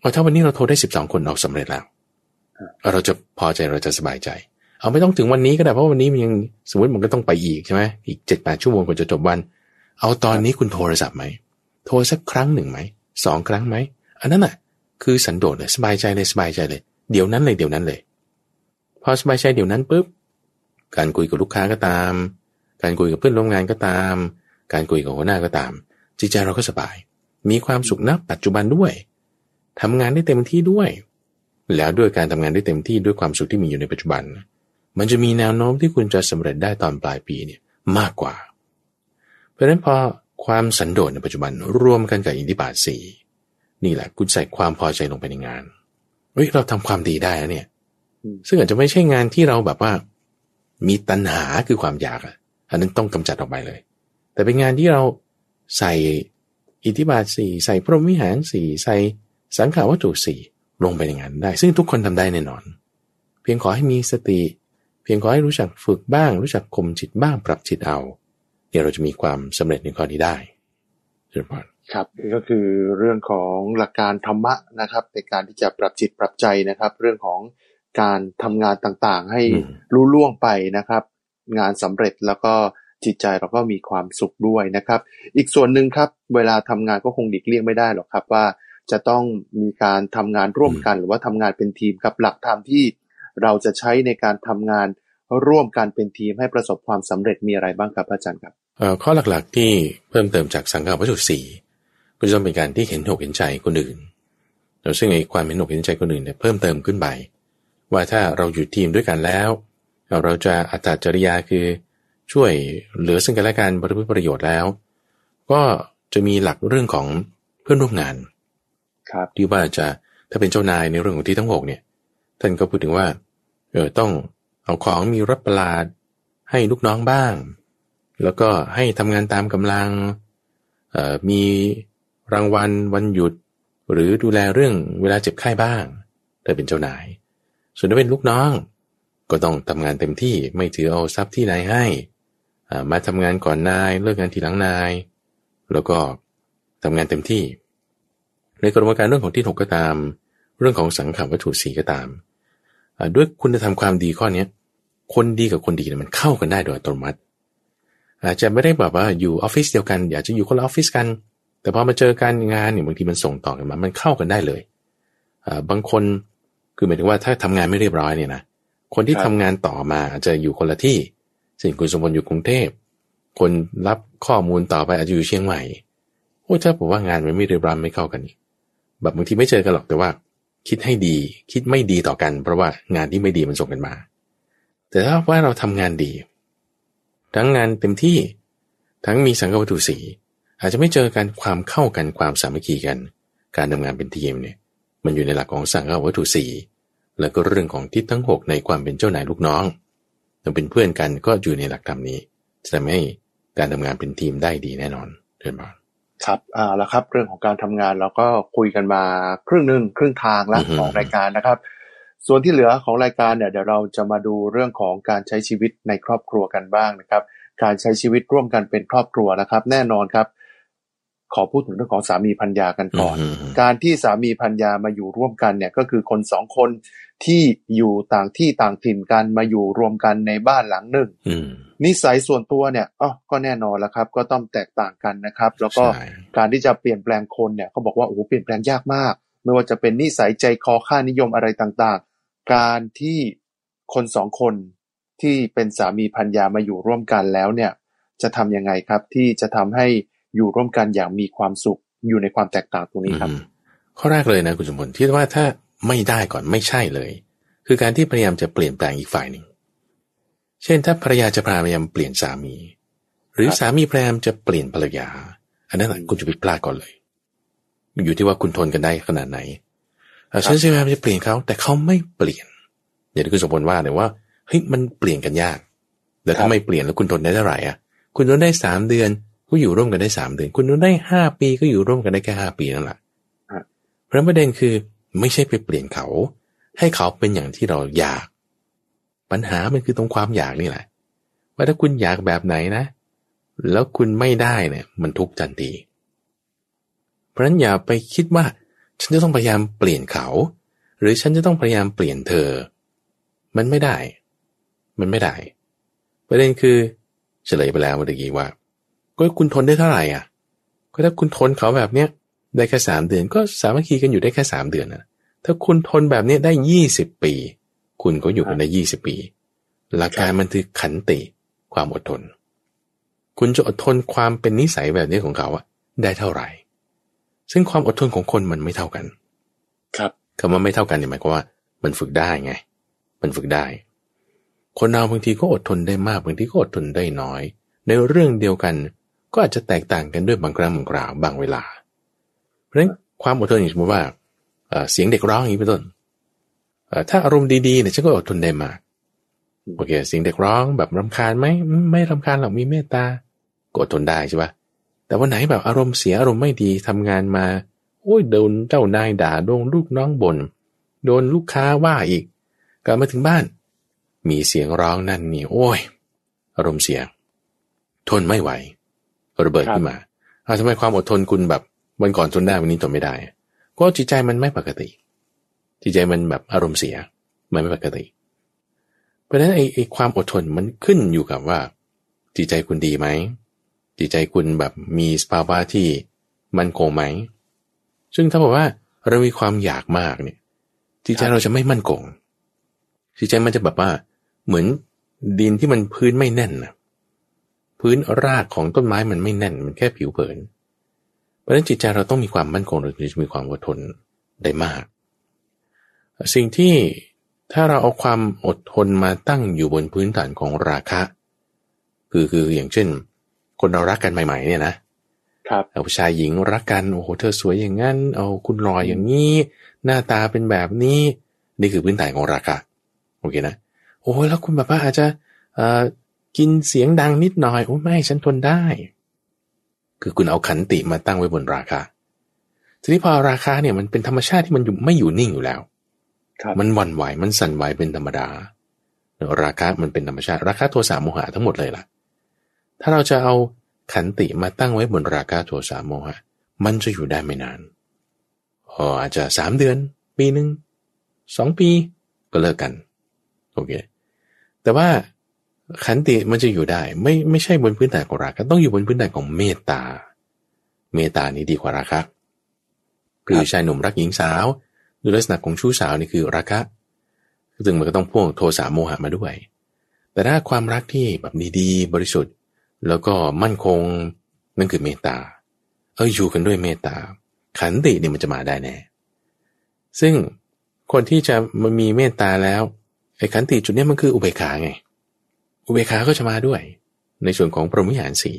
เอาถ้าวันนี้เราโทรได้สิบสองคนเราสำเร็จแล้วเราจะพอใจเราจะสบายใจ เอาไม่ต้องถึงวันนี้ก็ได้เพราะวันนี้มันยังสมมติมันก็ต้องไปอีกใช่ไหมอีกเจ็ดแปดชั่วโมงกว่าจะจบวัน เอาตอนนี้คุณโทรศัพท์ไหม โทรสักครั้งหนึ่งไหม สองครั้งไหม อันนั้นอะ คือสันโดษเลยสบายใจเลยสบายใจเลย เดี๋ยวนั้นเลยเดี๋ยวนั้นเลย พอสบายใจเดี๋ยวนั้นปุ๊บ การคุยกับลูกค้าก็ตาม การคุยกับเพื่อนร่วมงานก็ตาม การคุยกับหัวหน้าก็ตาม จิตใจเราก็สบาย มีความสุขนับปัจจุบันด้วยทำงานได้เต็มที่ด้วย แล้วด้วยการทำงานได้เต็มที่ด้วยความสุขที่มีอยู่ในปัจจุบัน มันจะมีแนวโน้มที่คุณจะสำเร็จได้ตอนปลายปีเนี่ยมากกว่า เพราะฉะนั้นพอความสันโดษในปัจจุบันรวมกันกับอินทิบาทสี่นี่แหละคุณใส่ความพอใจลงไปในงานเฮ้ยเราทำความดีได้แล้วเนี่ย ซึ่งอาจจะไม่ใช่งานที่เราแบบว่า มีตัณหาคือความอยากอะ อันนั้นต้องกำจัดออกไปเลย แต่เป็นงานที่เราใส่อิทธิบาทสี่ใส่พรหมวิหารสี่ใส่สังขาวัตถุสี่ลงไปในงานได้ ซึ่งทุกคนทำได้แน่นอน เพียงขอให้มีสติ เพียงขอให้รู้จักฝึกบ้าง รู้จักข่มจิตบ้างปรับจิตเอา เดี๋ยวเราจะมีความสำเร็จในข้อนี้ได้เชิญพรครับนี่ก็คือเรื่องของหลักการธรรมะนะครับ ในการที่จะปรับจิตปรับใจนะครับ เรื่องของการทำงานต่างๆ ให้รู้ล่วงไปนะครับ งานสำเร็จแล้วก็จิตใจเราก็มีความสุขด้วยนะครับ อีกส่วนหนึ่งครับ เวลาทำงานก็คงดิกเลี่ยงไม่ได้หรอกครับว่าจะต้องมีการทำงานร่วมกัน หรือว่าทำงานเป็นทีมครับหลักธรรมที่เราจะใช้ในการทำงาน ร่วมกันเป็นทีมให้ประสบความสำเร็จมีอะไรบ้างครับอาจารย์ครับข้อหลักๆที่เพิ่มเติมจากสังฆวัตถุสี่ก็จะต้องเป็นการที่เห็นอกเห็นใจคนอื่นเราซึ่งไอ้ความเห็นอกเห็นใจคนอื่นเนี่ยเพิ่มเติมขึ้นไปว่าถ้าเราอยู่ทีมด้วยกันแล้ว เราจะอัตจริยาคือช่วยเหลือซึ่งกันและกันบริประโยชน์แล้ว ก็จะมีหลักเรื่องของเพื่อนร่วมงาน ครับที่ว่าจะถ้าเป็นเจ้านายในเรื่องของที่ทั้งหกเนี่ยท่านก็พูดถึงว่าเออต้อง เอาของมีรถประหลาด ให้ลูกน้องบ้าง แล้วก็ให้ทำงานตามกำลัง มีรางวัลวันหยุด หรือดูแลเรื่องเวลาเจ็บไข้บ้างถ้าเป็นเจ้านาย ส่วนถ้าเป็นลูกน้อง ก็ต้องทำงานเต็มที่ไม่ถือเอาทรัพย์ที่นายให้ มาทำงานก่อนนายเลิกงานทีหลังนาย แล้วก็ทำงานเต็มที่ ในกระบวนการเรื่องของที่หกก็ตาม เรื่องของสังขารวัตถุสีก็ตามด้วยคุณธรรมความดีข้อนี้ คนดีกับคนดีเนี่ยมันเข้ากันได้โดยอัตโนมัติ อาจจะไม่ได้แบบว่าอยู่ออฟฟิศเดียวกันอยากจะอยู่คนละออฟฟิศกัน แต่พอมาเจอการงานเนี่ยบางทีมันส่งต่อกันมา มันเข้ากันได้เลยบางคนคือหมายถึงว่าถ้าทำงานไม่เรียบร้อยเนี่ยนะคนที่ทำงานต่อมาอาจจะอยู่คนละที่สิ่งคุณสมบูรณ์อยู่กรุงเทพคนรับข้อมูลต่อไปอาจจะอยู่เชียงใหม่โอ้ถ้าผมว่างานมันไม่เรียบร้อยไม่เข้ากันนี่แบบบางทีไม่เจอกันหรอกแต่ว่า คิดให้ดี คิดไม่ดีต่อกัน เพราะว่างานที่ไม่ดีมันส่งกันมา แต่ถ้าว่าเราทำงานดี ทั้งงานเต็มที่ทั้งมีสังกัวัตถุสีอาจจะไม่เจอกันความเข้ากันความสามัคคีกัน การทำงานเป็นทีมเนี่ยมันอยู่ในหลักของสังกัวัตถุสีแล้วก็เรื่องของทิศทั้ง 6 ในความเป็นเจ้านายลูกน้องเราเป็นเพื่อนกันก็อยู่ในหลักธรรมนี้จะทำให้การทำงานเป็นทีมได้ดีแน่นอนเดินมาครับอ่าแล้วครับ เรื่องของการทำงานเราก็คุยกันมาครึ่งหนึ่งครึ่งทางแล้วของรายการนะครับ ส่วนที่เหลือของรายการเนี่ยเดี๋ยวเราจะมาดูเรื่องของการใช้ชีวิตในครอบครัวกันบ้างนะครับ การใช้ชีวิตร่วมกันเป็นครอบครัวนะครับ แน่นอนครับ ขอพูดถึงเรื่องของสามีพัญญากันก่อน การที่สามีพัญญามาอยู่ร่วมกันเนี่ยก็คือคนสองคนที่อยู่ต่างที่ต่างถิ่นกันมาอยู่รวมกันในบ้านหลังหนึ่งนิสัยส่วนตัวเนี่ยอ๋อก็แน่นอนแล้วครับ ก็ต้องแตกต่างกันนะครับ แล้วก็การที่จะเปลี่ยนแปลงคนเนี่ยเขาบอกว่าโอ้โหเปลี่ยนแปลงยากมาก ไม่ว่าจะเป็นนิสัยใจคอค่านิยมอะไรต่างๆ การที่คนสองคนที่เป็นสามีพัญญามาอยู่ร่วมกันแล้วเนี่ย จะทำยังไงครับ ที่จะทำให้อยู่ร่วมกันอย่างมีความสุขอยู่ในความแตกต่างตรงนี้ครับอืมข้อแรกเลยนะคุณสมพลที่ว่าถ้าไม่ได้ก่อนไม่ใช่เลย คือการที่พยายามจะเปลี่ยนแปลงอีกฝ่ายหนึ่งเช่นถ้าภรรยาจะพยายามเปลี่ยนสามี หรือครับสามีพยายามจะเปลี่ยนภรรยา อันนั้นนะคุณจะไปพลาดก่อนเลย อยู่ที่ว่าคุณทนกันได้ขนาดไหนเอ่อ ฉันจะพยายามจะเปลี่ยนเขาแต่เขาไม่เปลี่ยนอย่างที่คุณสมพลว่าเลยว่าเฮ้ยมันเปลี่ยนกันยากแต่ครัถ้าบไม่เปลี่ยนแล้วคุณทนได้เท่าไหร่อะคุณทนได้สามเดือนก็อยู่ร่วมกันได้สามเดือน คุณทนได้ห้าปีก็อยู่ร่วมกันได้แค่ห้าปีนั่นแหละเพราะประเด็นคือไม่ใช่ไปเปลี่ยนเขา ให้เขาเป็นอย่างที่เราอยาก ปัญหามันคือตรงความอยากนี่แหละ ว่าถ้าคุณอยากแบบไหนนะ แล้วคุณไม่ได้เนี่ย มันทุกข์ทันทีเพราะฉะนั้นอย่าไปคิดว่า ฉันจะต้องพยายามเปลี่ยนเขา หรือฉันจะต้องพยายามเปลี่ยนเธอ มันไม่ได้ มันไม่ได้ ประเด็นคือ เฉลยไปแล้วเมื่อกี้ว่า ก็คุณทนได้เท่าไหร่อะ ก็ถ้าคุณทนเขาแบบเนี้ยได้แค่สามเดือน ก็สามัคคีกันอยู่ได้แค่สามเดือนนะถ้าคุณทนแบบนี้ได้ยี่สิบปี คุณก็อยู่กันได้ยี่สิบปี หลักการมันคือขันติความอดทน คุณจะอดทนความเป็นนิสัยแบบนี้ของเขาอะได้เท่าไหร่ ซึ่งความอดทนของคนมันไม่เท่ากัน ครับคำว่าไม่เท่ากันเนี่ยหมายความว่า มันฝึกได้ไง มันฝึกได้ คนเราบางทีก็อดทนได้มากบางทีก็อดทนได้น้อย ในเรื่องเดียวกัน ก็อาจจะแตกต่างกันด้วยบางครั้งบางคราวบางเวลา เพราะฉะนั้นความอดทนอย่างสมมติว่าเอ่อเสียงเด็กร้องอย่างนี้เป็นต้นเอ่อถ้าอารมณ์ดีๆเนี่ยฉันก็อดทนได้มากโอเคเสียงเด็กร้องแบบรำคาญไหมอืมไม่รำคาญหรอกมีเมตตาก็อดทนได้ใช่ปะ แต่วันไหนแบบอารมณ์เสียอารมณ์ไม่ดีทำงานมา โอ้ยโดนเจ้านายด่าโดนลูกน้องบน่นโดนลูกค้าว่าอีก กลับมาถึงบ้าน มีเสียงร้องนั่นนี่โอ้ย อารมณ์เสีย ทนไม่ไหวระเบิดครับขึ้นมาอ้าวทำไมความอดทนคุณแบบวันก่อนทนได้วันนี้ทนไม่ได้ ก็จิตใจมันไม่ปกติ จิตใจมันแบบอารมณ์เสีย มันไม่ปกติ เพราะฉะนั้นไอ้ไอ้ความอดทนมันขึ้นอยู่กับว่า จิตใจคุณดีไหม จิตใจคุณแบบมีสภาวะที่มั่นคงไหม ซึ่งถ้าบอกว่าเรามีความอยากมากเนี่ยจิตใจเราจะไม่มั่นคงจิตใจมันจะแบบว่า เหมือนดินที่มันพื้นไม่แน่นนะพื้นรากของต้นไม้มันไม่แน่น มันแค่ผิวเผิน เพราะฉะนั้นจิตใจเราต้องมีความมั่นคงเราถึงจะมีความอดทนได้มาก สิ่งที่ถ้าเราเอาความอดทนมาตั้งอยู่บนพื้นฐานของราคะ คือคืออย่างเช่น คนเรารักกันใหม่ๆ เนี่ยนะครับเอาผู้ชายหญิงรักกันโอ้โหเธอสวยอย่างนั้นเอาคุณรอยอย่างนี้ หน้าตาเป็นแบบนี้ นี่คือพื้นฐานของราคะโอเคนะโอ้ยแล้วคุณแบบว่าอาจจะเอ่อกินเสียงดังนิดหน่อยโอ้ไม่ฉันทนได้ คือคุณเอาขันติมาตั้งไว้บนราคาทีนี้พอราคาเนี่ยมันเป็นธรรมชาติที่มันอยู่ไม่อยู่นิ่งอยู่แล้วครับมันหวั่นไหวมันสั่นไหวเป็นธรรมดา ราคามันเป็นธรรมชาติ ราคาโทสะโมหะทั้งหมดเลยล่ะ ถ้าเราจะเอาขันติมาตั้งไว้บนราคาโทสะโมหะ มันจะอยู่ได้ไม่นานอออาจจะสามเดือน ปีหนึ่งสองปีก็เลิกกันโอเคแต่ว่าขันติมันจะอยู่ได้ ไม่ไม่ใช่บนพื้นฐานของราคะต้องอยู่บนพื้นฐานของเมตตา เมตตานี้ดีกว่าราคะคือชายหนุ่มรักหญิงสาวหรือลักษณะของชู้สาวนี่คือราคะซึ่งมันก็ต้องพ่วงโทสะโมหะมาด้วย แต่ถ้าความรักที่แบบดีๆบริสุทธิ์ แล้วก็มั่นคงนั่นคือเมตตา เอออยู่กันด้วยเมตตา ขันติเนี่ยมันจะมาได้แน่ ซึ่งคนที่จะมามีเมตตาแล้วไอ้ขันติจุดนี้มันคืออุเบกขาไง อุเบกขาก็จะมาด้วย ในส่วนของพรหมิหารสี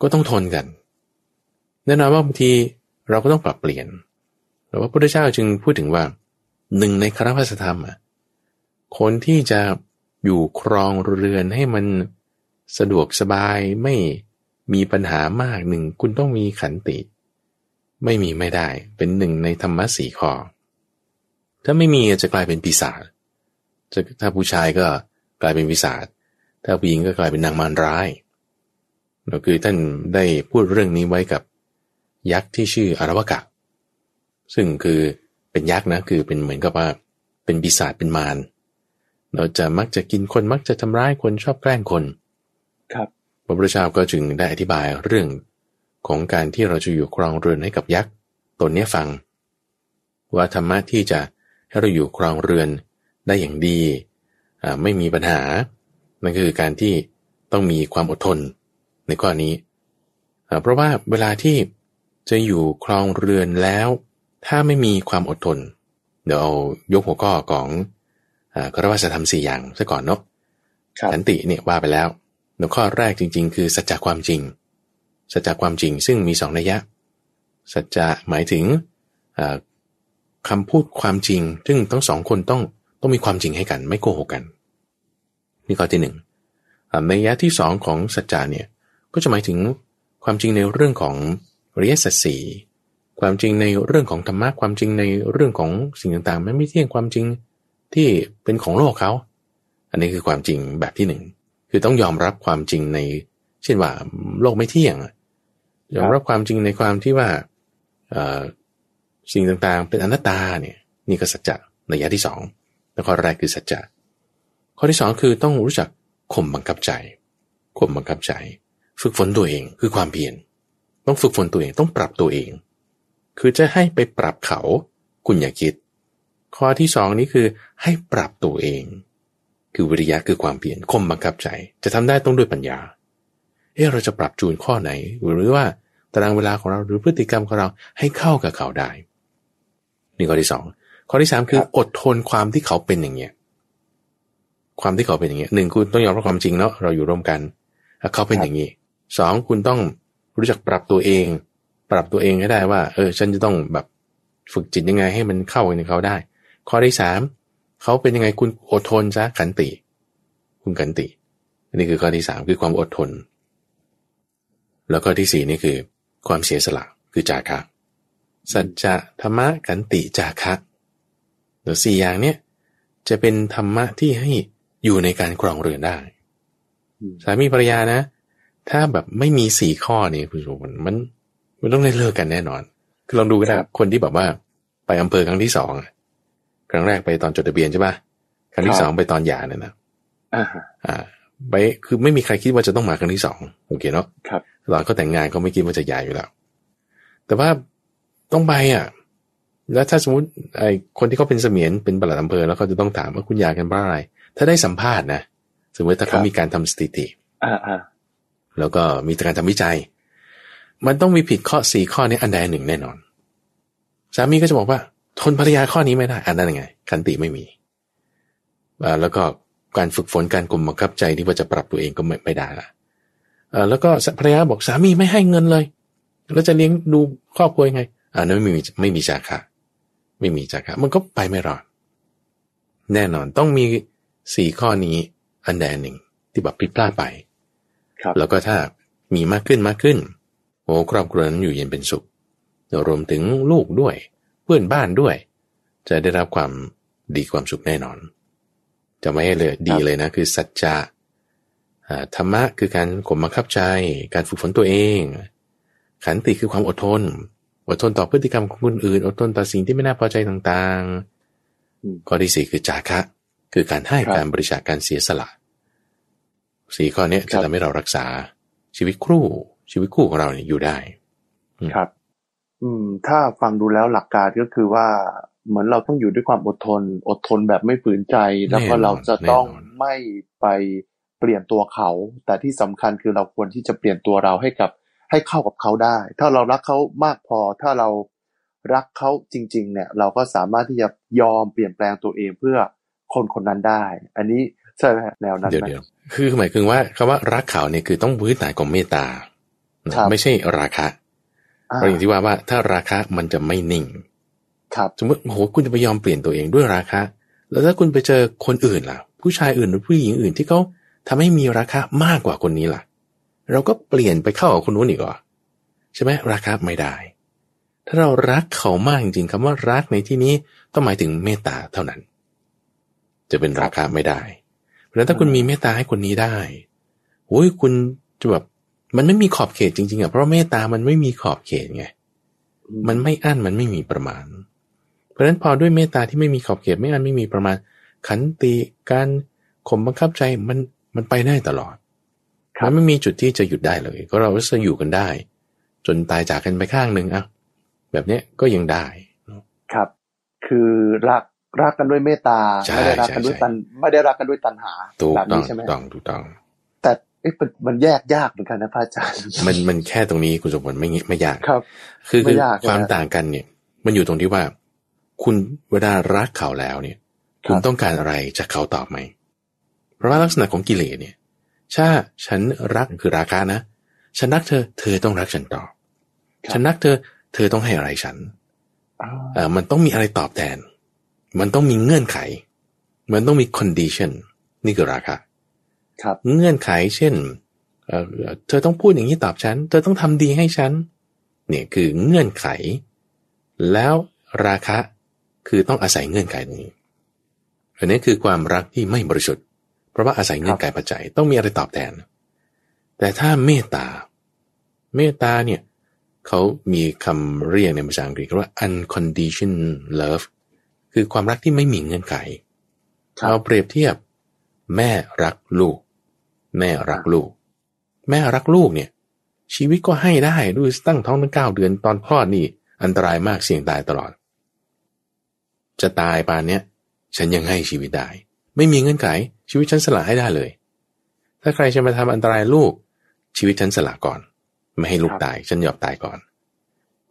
ก็ต้องทนกันแน่นอนว่าบางทีเราก็ต้องปรับเปลี่ยนแต่ว่าพระพุทธเจ้าจึงพูดถึงว่าหนึ่งในคารวะธรรมอะคนที่จะอยู่ครองเรือนให้มัน สะดวกสบายไม่มีปัญหามากหนึ่งคุณต้องมีขันติ ไม่มีไม่ได้เป็นหนึ่งในธรรมะสี่ข้อถ้าไม่มีจะกลายเป็นปีศาจจะถ้าผู้ชายก็กลายเป็นปีศาจถ้าผู้หญิงก็กลายเป็นนางมารร้ายเราคือท่านได้พูดเรื่องนี้ไว้กับยักษ์ที่ชื่ออารวกะ ซึ่งคือเป็นยักษ์นะคือเป็นเหมือนกับว่าเป็นปีศาจเป็นมารเราจะมักจะกินคนมักจะทำร้ายคนชอบแกล้งคน ครับพระพุทธเจ้าก็จึงได้อธิบายเรื่องของการที่เราจะอยู่ครองเรือนให้กับยักษ์ตนนี้ฟัง ว่าธรรมะที่จะให้เราอยู่ครองเรือนได้อย่างดีไม่มีปัญหา นั่นคือการที่ต้องมีความอดทนในข้อนี้ เพราะว่าเวลาที่จะอยู่ครองเรือนแล้ว ถ้าไม่มีความอดทน เดี๋ยวเอายกหัวข้อของคารวะธรรมสี่อย่างซะก่อนเนาะสันติเนี่ยว่าไปแล้ว หัวข้อแรกจริง ๆ คือสัจจะความจริง สัจจะความจริงซึ่งมีสองนัยยะ สัจจะหมายถึงคำพูดความจริง ซึ่งทั้งสองคนต้องต้องมีความจริงให้กัน ไม่โกหกกัน นี่ข้อที่หนึ่งนัยยะที่สองของสัจจะเนี่ยก็จะหมายถึงความจริงในเรื่องของอริยสัจสีความจริงในเรื่องของธรรมะความจริงในเรื่องของสิ่งต่างๆ ไม่เที่ยงความจริงที่เป็นของโลกเขา อันนี้คือความจริงแบบที่หนึ่ง คือต้องยอมรับความจริงใน เช่นว่าโลกไม่เที่ยงยอมรับความจริงในความที่ว่าสิ่งต่างๆ เป็นอนัตตาเนี่ยนี่ก็สัจจะในยะที่สองแล้วข้อแรกคือสัจจะข้อที่สองคือต้องรู้จักข่มบังคับใจข่มบังคับใจ ฝึกฝนตัวเองคือความเพียรต้องฝึกฝนตัวเองต้องปรับตัวเอง คือจะให้ไปปรับเขา คุณอย่าคิด ข้อที่สองนี้คือให้ปรับตัวเอง คือวิริยะคือความเพียรข่มบังคับใจ จะทำได้ต้องด้วยปัญญา เอ๊ะเราจะปรับจูนข้อไหน หรือว่าตารางเวลาของเราหรือพฤติกรรมของเราให้เข้ากับเขาได้นี่ข้อที่สองข้อที่สามคืออดทนความที่เขาเป็นอย่างเงี้ยความที่เขาเป็นอย่างเงี้ยหนึ่งคุณต้องยอมรับความจริงเนาะเราอยู่ร่วมกันเขาเป็นอย่างนี้สองคุณต้องรู้จักปรับตัวเอง ปรับตัวเองให้ได้ว่า เออ ฉันจะต้องแบบฝึกจิตยังไงให้มันเข้ากับเขาได้ ข้อที่สาม เขาเป็นยังไงคุณอดทนซะขันติ คุณขันติ อันนี้คือข้อที่สามคือความอดทน แล้วก็ที่สี่นี่คือ ความเสียสละคือจาคะสัจจะธรรมะกันติจาคะเดี๋ยวสี่อย่างเนี้ยจะเป็นธรรมะที่ให้อยู่ในการครองเรือนได้ สามีภรรยานะ ถ้าแบบไม่มีสี่ข้อนี้คุณผู้ชมมันมันต้องได้เลิกกันแน่นอน คือลองดูก็ได้คนที่แบบว่า ไปอำเภอครั้งที่สองค รั้งแรกไปตอนจดทะเบียนใช่ปะครั้งที่สองไปตอนหย่าเนี่ยนะอ่าไปคือไม่มีใครคิดว่าจะต้องมาครั้งที่สองโอเคเนาะครับตอนเขาแต่งงานเขาไม่คิดว่าจะหย่าอยู่แล้ว แต่ว่าต้องไปอะ แล้วถ้าสมมติไอ้คนที่เขาเป็นเสมียนเป็นปลัดอำเภอแล้วเขาจะต้องถามว่าคุณอยากกันบ้าอะไร ถ้าได้สัมภาษณ์นะสมมติถ้าเขามีการทำสถิติอ่าแล้วก็มีการทำวิจัย มันต้องมีผิดข้อสี่ข้อนี้อันใดหนึ่งแน่นอน สามีก็จะบอกว่า ทนภรรยาข้อนี้ไม่ได้อันนั้นยังไง คันติไม่มีแล้วก็การฝึกฝนการกลุ่มบังคับใจที่ว่าจะปรับตัวเองก็ไม่ไม่ได้ละแล้วก็ภรรยาบอกสามีไม่ให้เงินเลย แล้วจะเลี้ยงดูครอบครัวยังไงอันนั้นไม่มีไม่มีจาคะไม่มีจาคะมันก็ไปไม่รอดแน่นอนต้องมีสี่ข้อนี้อันใดหนึ่งที่แบบผิดพลาดไป ครับ แล้วก็ถ้ามีมากขึ้นมากขึ้นโอ้ครอบครัวนั้นอยู่เย็นเป็นสุขรวมถึงลูกด้วย เพื่อนบ้านด้วย จะได้รับความดีความสุขแน่นอน จะไม่ให้เลยดีเลยนะคือสัจจะธรรมะคือการข่มบังคับใจ การฝึกฝนตัวเอง ขันติคือความอดทน อดทนต่อพฤติกรรมของคนอื่น อดทนต่อสิ่งที่ไม่น่าพอใจต่างๆ ข้อที่สี่คือจาคะ คือการให้การบริจาคการเสียสละ สี่ข้อนี้จะทำให้เรารักษาชีวิตครู่ชีวิตคู่ของเราเนี่ยอยู่ได้ ครับ อืม ถ้าฟังดูแล้วหลักการก็คือว่า เหมือนเราต้องอยู่ด้วยความอดทน อดทนแบบไม่ฝืนใจ แล้วก็เราจะต้องไม่ไปเปลี่ยนตัวเขา แต่ที่สำคัญคือเราควรที่จะเปลี่ยนตัวเราให้กับให้เข้ากับเขาได้ ถ้าเรารักเขามากพอ ถ้าเรารักเขาจริง ๆ เนี่ย เราก็สามารถที่จะยอมเปลี่ยนแปลงตัวเองเพื่อคนคนนั้นได้ อันนี้ใช่ไหมแนวนั้นเดี๋ยวคือหมายคือว่าคำว่ารักเขาเนี่ยคือต้องพื้นฐานของเมตตา ไม่ใช่ราคะ เพราะอย่างที่ว่าว่าถ้าราคะมันจะไม่นิ่ง ครับสมมติโอ้โหคุณจะไปยอมเปลี่ยนตัวเองด้วยราคะแล้วถ้าคุณไปเจอคนอื่นล่ะ ผู้ชายอื่นหรือผู้หญิงอื่นที่เขาทาให้มีราคะมากกว่าคนนี้ล่ะ เราก็เปลี่ยนไปเข้ากับคนนู้นอีกเหรอใช่ไหมราคาไม่ได้ ถ้าเรารักเขามากจริงๆคำว่ารักในที่นี้ต้องหมายถึงเมตตาเท่านั้น จะเป็นราคาไม่ได้ เพราะฉะนั้นถ้าคุณมีเมตตาให้คนนี้ได้โอ้ยคุณจะแบบ มันไม่มีขอบเขตจริงๆอะเพราะเมตตามันไม่มีขอบเขตไงมันไม่อั้นมันไม่มีประมาณ เพราะฉะนั้นพอด้วยเมตตาที่ไม่มีขอบเขตไม่อั้นไม่มีประมาณ ขันติการข่มบังคับใจมันมันไปได้ตลอดมันไม่มีจุดที่จะหยุดได้เลย ก็เราจะอยู่กันได้ จนตายจากกันไปข้างหนึ่งอะแบบเนี้ยก็ยังได้ครับ คือรักรักกันด้วยเมตตาใช่ไม่ได้รักกันด้วยใช่ตันไม่ได้รักกันด้วยตันหาถูกแบบต้อนี้งใช่ไหมถูกต้องถูกต้องแต่เอ๊ะมันมันแยกยากเหมือนกันนะพระอาจารย์ มันมันแค่ตรงนี้คุณสมบัติไม่ไม่ยากครับ คือไม่คือยากความนะต่างกันเนี่ย มันอยู่ตรงที่ว่า คุณเวลารักเขาแล้วเนี่ยครับคุณต้องการอะไรจากเขาตอบไหม เพราะว่าลักษณะของกิเลสเนี่ยถ้าฉันรักคือราคานะ ฉันรักเธอ เธอต้องรักฉันตอบ ฉันรักเธอ เธอต้องให้อะไรฉันอ่าเอ่อมันต้องมีอะไรตอบแทน มันต้องมีเงื่อนไข มันต้องมี condition นี่คือราคาครับ เงื่อนไขเช่นเอ่อเธอต้องพูดอย่างนี้ตอบฉัน เธอต้องทำดีให้ฉัน เนี่ยคือเงื่อนไข แล้วราคะคือต้องอาศัยเงื่อนไขตรงนี้ อันนี้คือความรักที่ไม่บริสุทธิ์ เพราะว่าอาศัยเงื่อนไขปัจจัยต้องมีอะไรตอบแทน แต่ถ้าเมตตา เมตตาเนี่ยเขามีคำเรียกในภาษาอังกฤษว่า unconditional love คือความรักที่ไม่มีเงื่อนไขครับเราเปรียบเทียบ แม่รักลูก แม่รักลูก แม่รักลูกเนี่ย ชีวิตก็ให้ได้ด้วยตั้งท้องตั้งเก้าเดือนตอนคลอดนี่ อันตรายมากเสี่ยงตายตลอด จะตายปานเนี้ยฉันยังให้ชีวิตได้ ไม่มีเงื่อนไข ชีวิตฉันสละให้ได้เลย ถ้าใครจะมาทำอันตรายลูก ชีวิตฉันสละก่อน ไม่ให้ลูกตายฉันยอมตายก่อน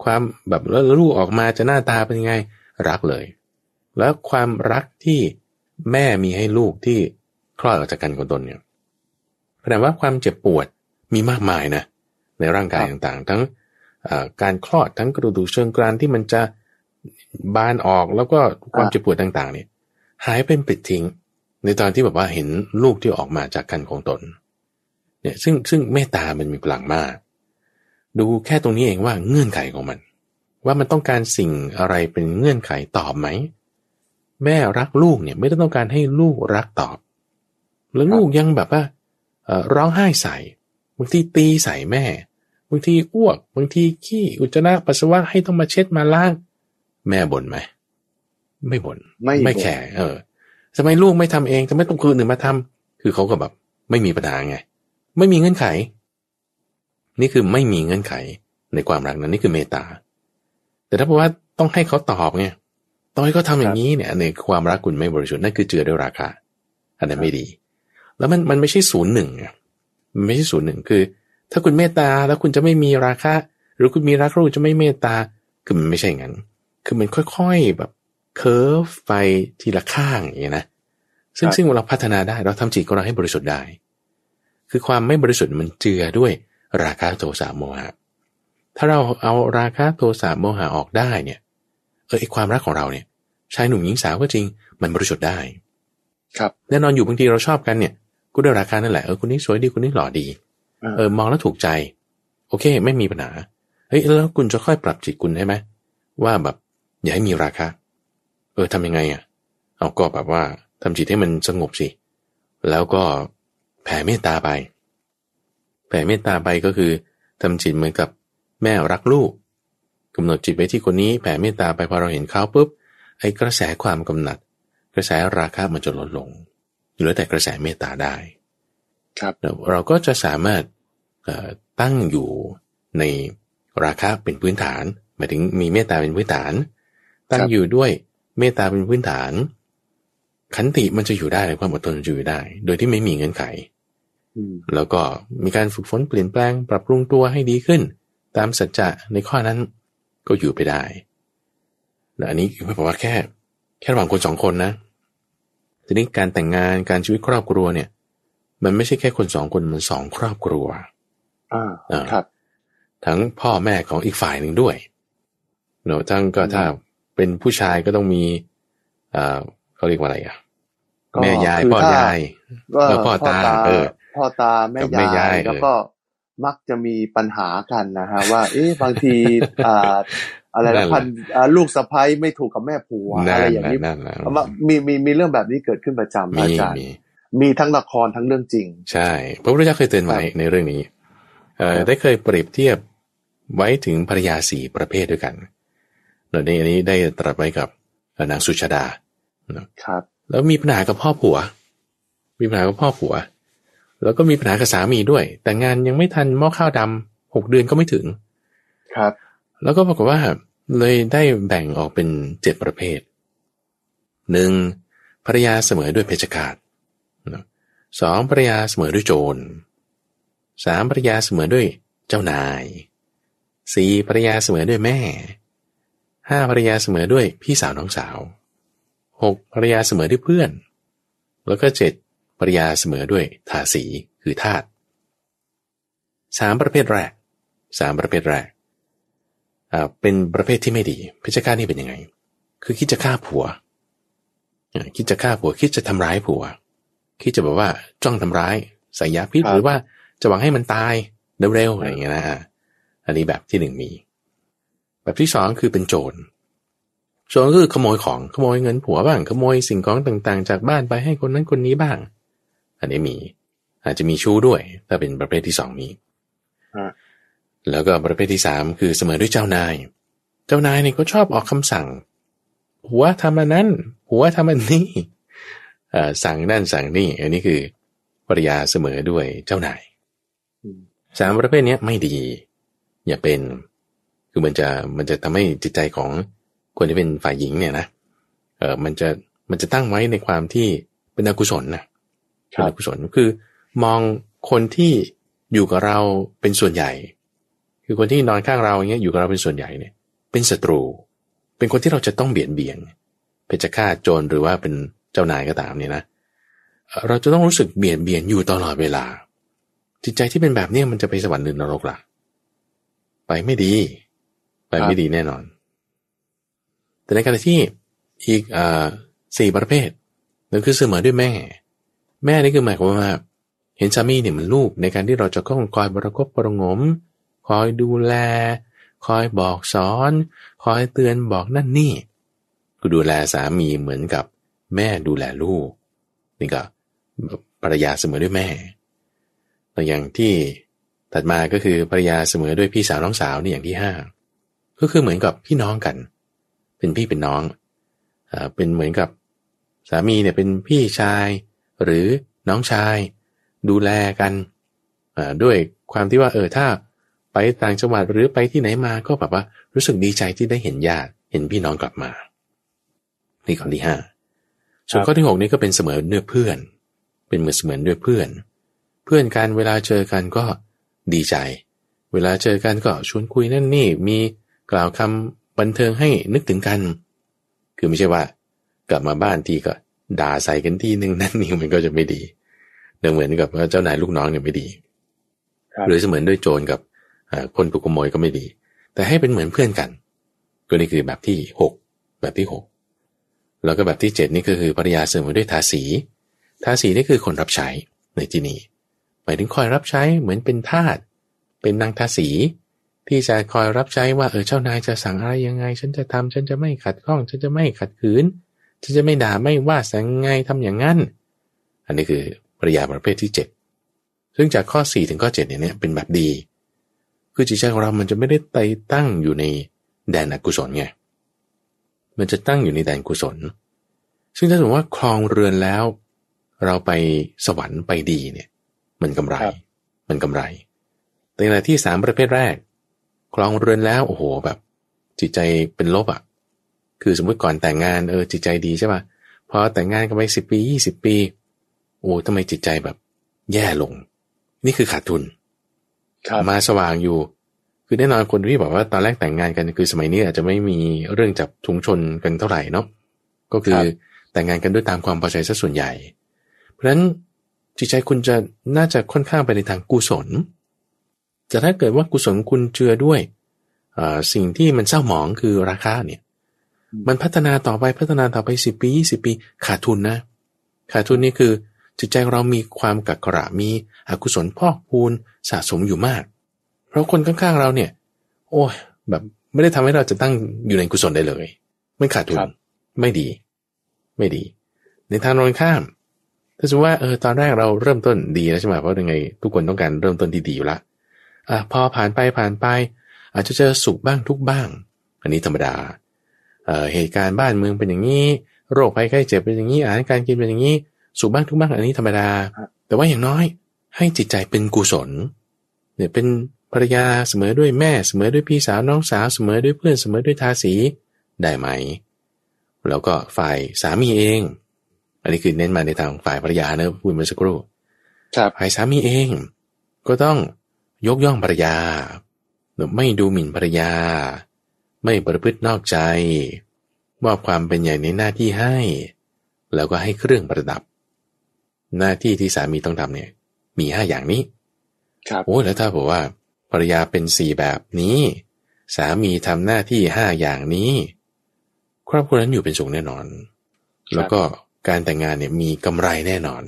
ความแบบแล้วลูกออกมาจะหน้าตาเป็นยังไงรักเลย แล้วความรักที่แม่มีให้ลูกที่คลอดออกจากกันของตนเนี่ย แสดงว่าความเจ็บปวดมีมากมายนะในร่างกายครับต่างๆ ทั้งเอ่อการคลอดทั้งกระดูกเชิงกรานที่มันจะบานออกแล้วก็ความเจ็บปวดต่างๆเนี่ยหายเป็นปลิดทิ้ง ในตอนที่แบบว่าเห็นลูกที่ออกมาจากกันของตนเนี่ยซึ่งซึ่งเมตตามันมีพลังมาก ดูแค่ตรงนี้เองว่าเงื่อนไขของมัน ว่ามันต้องการสิ่งอะไรเป็นเงื่อนไขตอบไหม แม่รักลูกเนี่ยไม่ได้ต้องการให้ลูกรักตอบ แล้วลูกยังแบบว่าเอ่อ ร้องไห้ใส่บางทีตีใส่แม่บางทีอ้วกบางทีขี้อุจจาระปัสสาวะให้ต้องมาเช็ดมาล้าง แม่บ่นไหมไม่บ่นไม่ไม่บ่นแคร์เออทำไมลูกไม่ทำเองทำไมต้องคนอื่นมาทำคือเขาก็แบบ ไม่มีปัญหาไง ไม่มีเงื่อนไข นี่คือไม่มีเงื่อนไขในความรักนั้นนี่คือเมตตา แต่ถ้าบอกว่าต้องให้เขาตอบไงต้องให้เขาทำอย่างนี้เนี่ยในความรักคุณไม่บริสุทธิ์นั่นคือเจือด้วยราคาอันนั้นไม่ดี แล้วมันมันไม่ใช่ศูนย์หนึ่งไงมันไม่ใช่ศูนย์หนึ่งคือ ถ้าคุณเมตตาแล้วคุณจะไม่มีราคะ หรือคุณมีรักลูกจะไม่เมตตาคือมันไม่ใช่อย่างนั้น คือมันค่อยๆแบบเคิร์ฟไปทีละข้างอย่างเงี้ยนะซึ่งครับซึ่งเราพัฒนาได้เราทำจิตของเราให้บริสุทธิ์ได้ คือความไม่บริสุทธิ์มันเจือด้วยราคะโทสะโมหะ ถ้าเราเอาราคะโทสะโมหะออกได้เนี่ย เออไอความรักของเราเนี่ยชายหนุ่มหญิงสาวก็จริง มันบริสุทธิ์ได้ ครับแน่นอนอยู่บางทีเราชอบกันเนี่ย ก็ด้วยราคานั่นแหละเออคนนี้สวยดีคนนี้หล่อดีอ่าเออมองแล้วถูกใจ โอเค ไม่มีปัญหาเฮ้ยแล้วคุณจะค่อยปรับจิตคุณได้ไหมว่าแบบอย่าให้มีราคะเออทำยังไงอะ เอาก็แบบว่าทำจิตให้มันสงบสิ แล้วก็แผ่เมตตาไป แผ่เมตตาไปก็คือทำจิตเหมือนกับแม่รักลูกกำหนดจิตไว้ที่คนนี้แผ่เมตตาไปพอเราเห็นเขาปุ๊บไอ้กระแสความกำหนัด กระแสราคะมันจะลดลง เหลือแต่กระแสเมตตาได้ ครับเราเราก็จะสามารถเอ่อตั้งอยู่ในราคะเป็นพื้นฐานหมายถึงมีเมตตาเป็นพื้นฐาน ตั้งอยู่ด้วยเมตตาเป็นพื้นฐาน ขันติมันจะอยู่ได้ในความอดทนจะอยู่ได้ โดยที่ไม่มีเงื่อนไขอืมแล้วก็มีการฝึกฝนเปลี่ยนแปลงปรับปรุงตัวให้ดีขึ้น ตามสัจจะในข้อนั้นก็อยู่ไปได้และอันนี้ไม่บอกว่าแค่ แค่ระหว่างคนสองคนนะ ทีนี้การแต่งงานการชีวิตครอบครัวเนี่ย มันไม่ใช่แค่คนสองคนมันสองครอบครัวอ่าอ่าครับ ทั้งพ่อแม่ของอีกฝ่ายหนึ่งด้วยเนอะทั้งก็อืมถ้าเป็นผู้ชายก็ต้องมีเอ่อเขาเรียกว่าอะไรอะก็แม่ยายคือพ่อถ้ยายก็เออพ่อตาเออพ่อตาแม่กับแม่ยายายยเออแล้วก็มักจะมีปัญหากันนะฮะว่า เอ๊ะบางทีอ่า อะไรนั่นะนแหละพันอ่าลูกสะใภ้ไม่ถูกกับแม่ผัวนั่อะไรนอย่างแหละนี้นั่นแหละมามีมีมีเรื่องแบบนี้เกิดขึ้นประจำมีอาจารย์มีมีทั้งละครทั้งเรื่องจริง ใช่ พระพุทธเจ้าเคยเตือนไว้ในเรื่องนี้ เอ่อครับได้เคยเปรียบเทียบไว้ถึงภรรยาสี่ประเภทด้วยกันเดี๋ยวนี้อันนี้ได้ตรัสไว้กับนางสุชาดาครับ แล้วมีปัญหากับพ่อผัว มีปัญหากับพ่อผัว แล้วก็มีปัญหากับสามีด้วย แต่งานยังไม่ทันหม้อข้าวดำหกเดือนก็ไม่ถึง ครับ แล้วก็ปรากฏว่า เลยได้แบ่งออกเป็นเจ็ดประเภทหนึ่งภรยาเสมอด้วยเพชฌฆาตสองภรยาเสมอด้วยโจรสามภรยาเสมอด้วยเจ้านายสี่ภรยาเสมอด้วยแม่ห้าภรยาเสมอด้วยพี่สาวน้องสาวหกภรยาเสมอด้วยเพื่อน แล้วก็เจ็ดภรยาเสมอด้วยทาสีคือทาตสามประเภทแรกสามประเภทแรก เป็นประเภทที่ไม่ดีเพชฌฆาตนี่เป็นยังไง คือคิดจะฆ่าผัวคิดจะฆ่าผัว คิดจะทำร้ายผัว คิดจะแบบว่าจ้องทำร้ายใส่ยาพิษหรือว่าจะหวังให้มันตายเร็วๆอะไรอย่างเงี้ยนะอันนี้แบบที่หนึ่งมี แบบที่สองคือเป็นโจรโจรก็คือขโมยของขโมยเงินผัวบ้าง ขโมยสิ่งของต่างๆ จากบ้านไปให้คนนั้นคนนี้บ้าง อันนี้มี อาจจะมีชู้ด้วย ถ้าเป็นประเภทที่สองนี้ แล้วก็ประเภทที่สามคือเสมอด้วยเจ้านาย เจ้านายเนี่ยก็ชอบออกคำสั่ง หัวทำอันนั้น หัวทำอันนี้สั่งนั่นสั่งนี่ อันนี้คือภรรยาเสมอด้วยเจ้านายสามประเภทนี้ไม่ดี อย่าเป็น คือมันจะมันจะทำให้จิตใจของคนที่เป็นฝ่ายหญิงเนี่ยนะเออมันจะมันจะตั้งไว้ในความที่เป็นอกุศลนะเป็นอกุศลคือมองคนที่อยู่กับเราเป็นส่วนใหญ่ คือคนที่นอนข้างเราอย่างเงี้ยอยู่กับเราเป็นส่วนใหญ่เนี่ย เป็นศัตรู เป็นคนที่เราจะต้องเบียดเบียนเพชฌฆาตโจรหรือว่าเป็นเจ้านายก็ตามเนี่ยนะ เราจะต้องรู้สึกเบียดเบียนอยู่ตลอดเวลา จิตใจที่เป็นแบบนี้มันจะไปสวรรค์หรือนรกล่ะ ไปไม่ดี ไปไม่ดีแน่นอน แต่ในขณะที่อีกอ่าสี่ประเภทนั่นคือเสมอด้วยแม่ แม่นี่คือหมายความว่า เห็นสามีเนี่ยมันลูกในการที่เราจะต้องคอยบรกบประงม คอยดูแล คอยบอกสอน คอยเตือนบอกนั่นนี่ก็ดูแลสามีเหมือนกับแม่ดูแลลูก นี่ก็ภรรยาเสมอด้วยแม่แลวอย่างที่ถัดมาก็คือภรรยาเสมอด้วยพี่สาวน้องสาวนี่อย่างที่ห้าก็คือเหมือนกับพี่น้องกัน เป็นพี่เป็นน้องอ่าเป็นเหมือนกับสามีเนี่ยเป็นพี่ชาย หรือน้องชาย ดูแลกันด้วยความที่ว่าเออถ้า ไปต่างจังหวัดหรือไปที่ไหนมาก็แบบว่ารู้สึกดีใจที่ได้เห็นญาติเห็นพี่น้องกลับมา นี่ข้อที่ห้าส่วนข้อที่หกนี่ก็เป็นเสมอเนื้อเพื่อน เป็นเหมือนเสมือนด้วยเพื่อน เพื่อนกันเวลาเจอกันก็ดีใจ เวลาเจอกันก็ชวนคุยนั่นนี่มีกล่าวคำบันเทิงให้นึกถึงกัน คือไม่ใช่ว่า กลับมาบ้านทีก็ด่าใส่กันทีหนึ่งนั่นนี่มันก็จะไม่ดีเหมือนกับเจ้านายลูกน้องเนี่ยไม่ดี หรือเสมือนด้วยโจรกับ คนถูกขโมยก็ไม่ดี แต่ให้เป็นเหมือนเพื่อนกัน ก็นี่คือแบบที่หกแบบที่หกแล้วก็แบบที่เจ็ดนี่ก็คือภรรยาเสมด้วยทาสี ทาสีนี่คือคนรับใช้ในที่นี้หมายถึงคอยรับใช้เหมือนเป็นทาสเป็นนางทาสี ที่จะคอยรับใช้ว่าเออเจ้านายจะสั่งอะไรยังไง ฉันจะทำฉันจะไม่ขัดข้อง ฉันจะไม่ขัดขืนฉันจะไม่ด่าไม่ว่าสั่งไงทำอย่างนั้น อันนี้คือภรรยาประเภทที่ 7 ซึ่งจากข้อ 4 ถึงข้อ7เนี่ยเป็นแบบดี คือจิตใจของเรามันจะไม่ได้ไต่ตั้งอยู่ในแดนอกุศลไง มันจะตั้งอยู่ในแดนกุศล ซึ่งถ้าสมมติว่าคลองเรือนแล้ว เราไปสวรรค์ไปดีเนี่ย มันกำไร มันกำไร แต่ในที่สามประเภทแรก คลองเรือนแล้วโอ้โหแบบ จิตใจเป็นลบอะ่ะ คือสมมติก่อนแต่งงานเออจิตใจดีใช่ป่ะ พอแต่งงานกันไปสิบปียี่สิบปี โอ้ทำไมจิตใจแบบ แย่ลง นี่คือขาดทุน มาสว่างอยู่ คือแน่นอนคนที่บอกว่าตอนแรกแต่งงานกันคือสมัยนี้อาจจะไม่มีเรื่องจับทุงชนกันเท่าไหร่เนาะก็คือแต่งงานกันด้วยตามความพอใจซะส่วนใหญ่ เพราะฉะนั้นจิตใจคุณจะน่าจะค่อนข้างไปในทางกุศลแต่ถ้าเกิดว่ากุศลคุณเจือด้วยสิ่งที่มันเศร้าหมองคือราคาเนี่ย มันพัฒนาต่อไปพัฒนาต่อไปสิบปียี่สิบปี ขาดทุนนะ ขาดทุนนี่คือ จิตใจเรามีความกักกระมีอกุศลพอกพูนสะสมอยู่มาก เพราะคนข้างๆเราเนี่ย โอ้ยแบบไม่ได้ทำให้เราจะตั้งอยู่ในกุศลได้เลยไม่ขาดทุนไม่ดี ไม่ดี ในทางตรงข้ามถ้าสมมติว่าเออตอนแรกเราเริ่มต้นดีแล้วใช่ไหมเพราะยังไง ทุกคนต้องการเริ่มต้นที่ดีอยู่ละอะพอผ่านไปผ่านไป อาจจะเจอสุขบ้างทุกบ้าง อันนี้ธรรมดาเอ่อเหตุการณ์บ้านเมืองเป็นอย่างนี้ โรคภัยไข้เจ็บเป็นอย่างนี้อาหารการกินเป็นอย่างนี้ สุขบ้างทุกบ้างอันนี้ธรรมดา แต่ว่าอย่างน้อยให้จิตใจเป็นกุศลเนี่ยเป็นภรรยาเสมอด้วยแม่เสมอด้วยพี่สาวน้องสาวเสมอด้วยเพื่อนเสมอด้วยทาสีได้ไหม แล้วก็ฝ่ายสามีเอง อันนี้คือเน้นมาในทางฝ่ายภรรยานะพูดเมื่อสักครู่ครับฝ่ายสามีเอง ก็ต้องยกย่องภรรยาไม่ดูหมิ่นภรรยา ไม่ประพฤตินอกใจมอบความเป็นใหญ่ในหน้าที่ให้ แล้วก็ให้เครื่องประดับ หน้าที่ที่สามีต้องทำเนี่ย มีห้าอย่างนี้ ครับโอ้แล้วถ้าบอกว่าภรรยาเป็นสี่แบบนี้ สามีทำหน้าที่ห้าอย่างนี้ ครอบครัวนั้นอยู่เป็นสุขแน่นอน แล้วก็การแต่งงานเนี่ยมีกำไรแน่นอน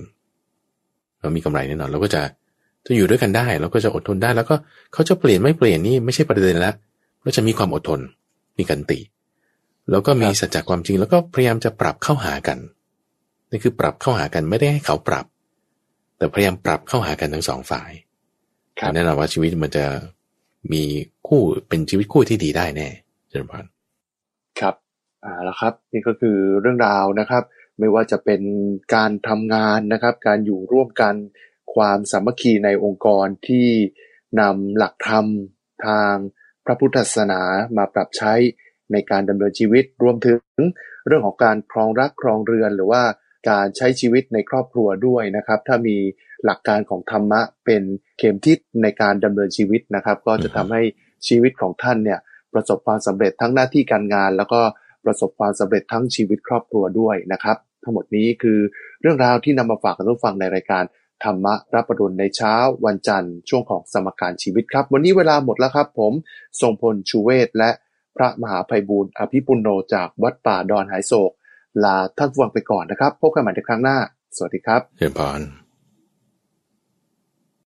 เรามีกำไรแน่นอนเราก็จะจะอยู่ด้วยกันได้เราก็จะอดทนได้ แล้วก็เขาจะเปลี่ยนไม่เปลี่ยนนี่ไม่ใช่ประเด็นละก็จะมีความอดทนมีกันติ แล้วก็มีสัจจะความจริง แล้วก็พยายามจะปรับเข้าหากัน นี่คือปรับเข้าหากันไม่ได้ให้เขาปรับ แต่พยายามปรับเข้าหากันทั้งสองฝ่ายครับแน่นอนว่าชีวิตมันจะมีคู่เป็นชีวิตคู่ที่ดีได้แน่เจริญพรครับอ่าแล้วครับ นี่ก็คือเรื่องราวนะครับ ไม่ว่าจะเป็นการทำงานนะครับ การอยู่ร่วมกันความสามัคคีในองค์กรที่นำหลักธรรมทางพระพุทธศาสนามาปรับใช้ในการดำเนินชีวิตรวมถึงเรื่องของการครองรักครองเรือนหรือว่า การใช้ชีวิตในครอบครัวด้วยนะครับ ถ้ามีหลักการของธรรมะเป็นเข็มทิศในการดำเนินชีวิตนะครับ ก็จะทำให้ชีวิตของท่านเนี่ยประสบความสำเร็จทั้งหน้าที่การงาน แล้วก็ประสบความสำเร็จทั้งชีวิตครอบครัวด้วยนะครับ ทั้งหมดนี้คือเรื่องราวที่นำมาฝากกับทุกฟังในรายการธรรมะรับประดุลในเช้าวันจันทร์ช่วงของสมการชีวิตครับ วันนี้เวลาหมดแล้วครับผมทรงพลชูเวศและพระมหาภัยบูร์อภิปุโนจากวัดป่าดอนหายโศก ลาท่านผู้ฟังไปก่อนนะครับ พบกันใหม่ในครั้งหน้า สวัสดีครับเจริญพร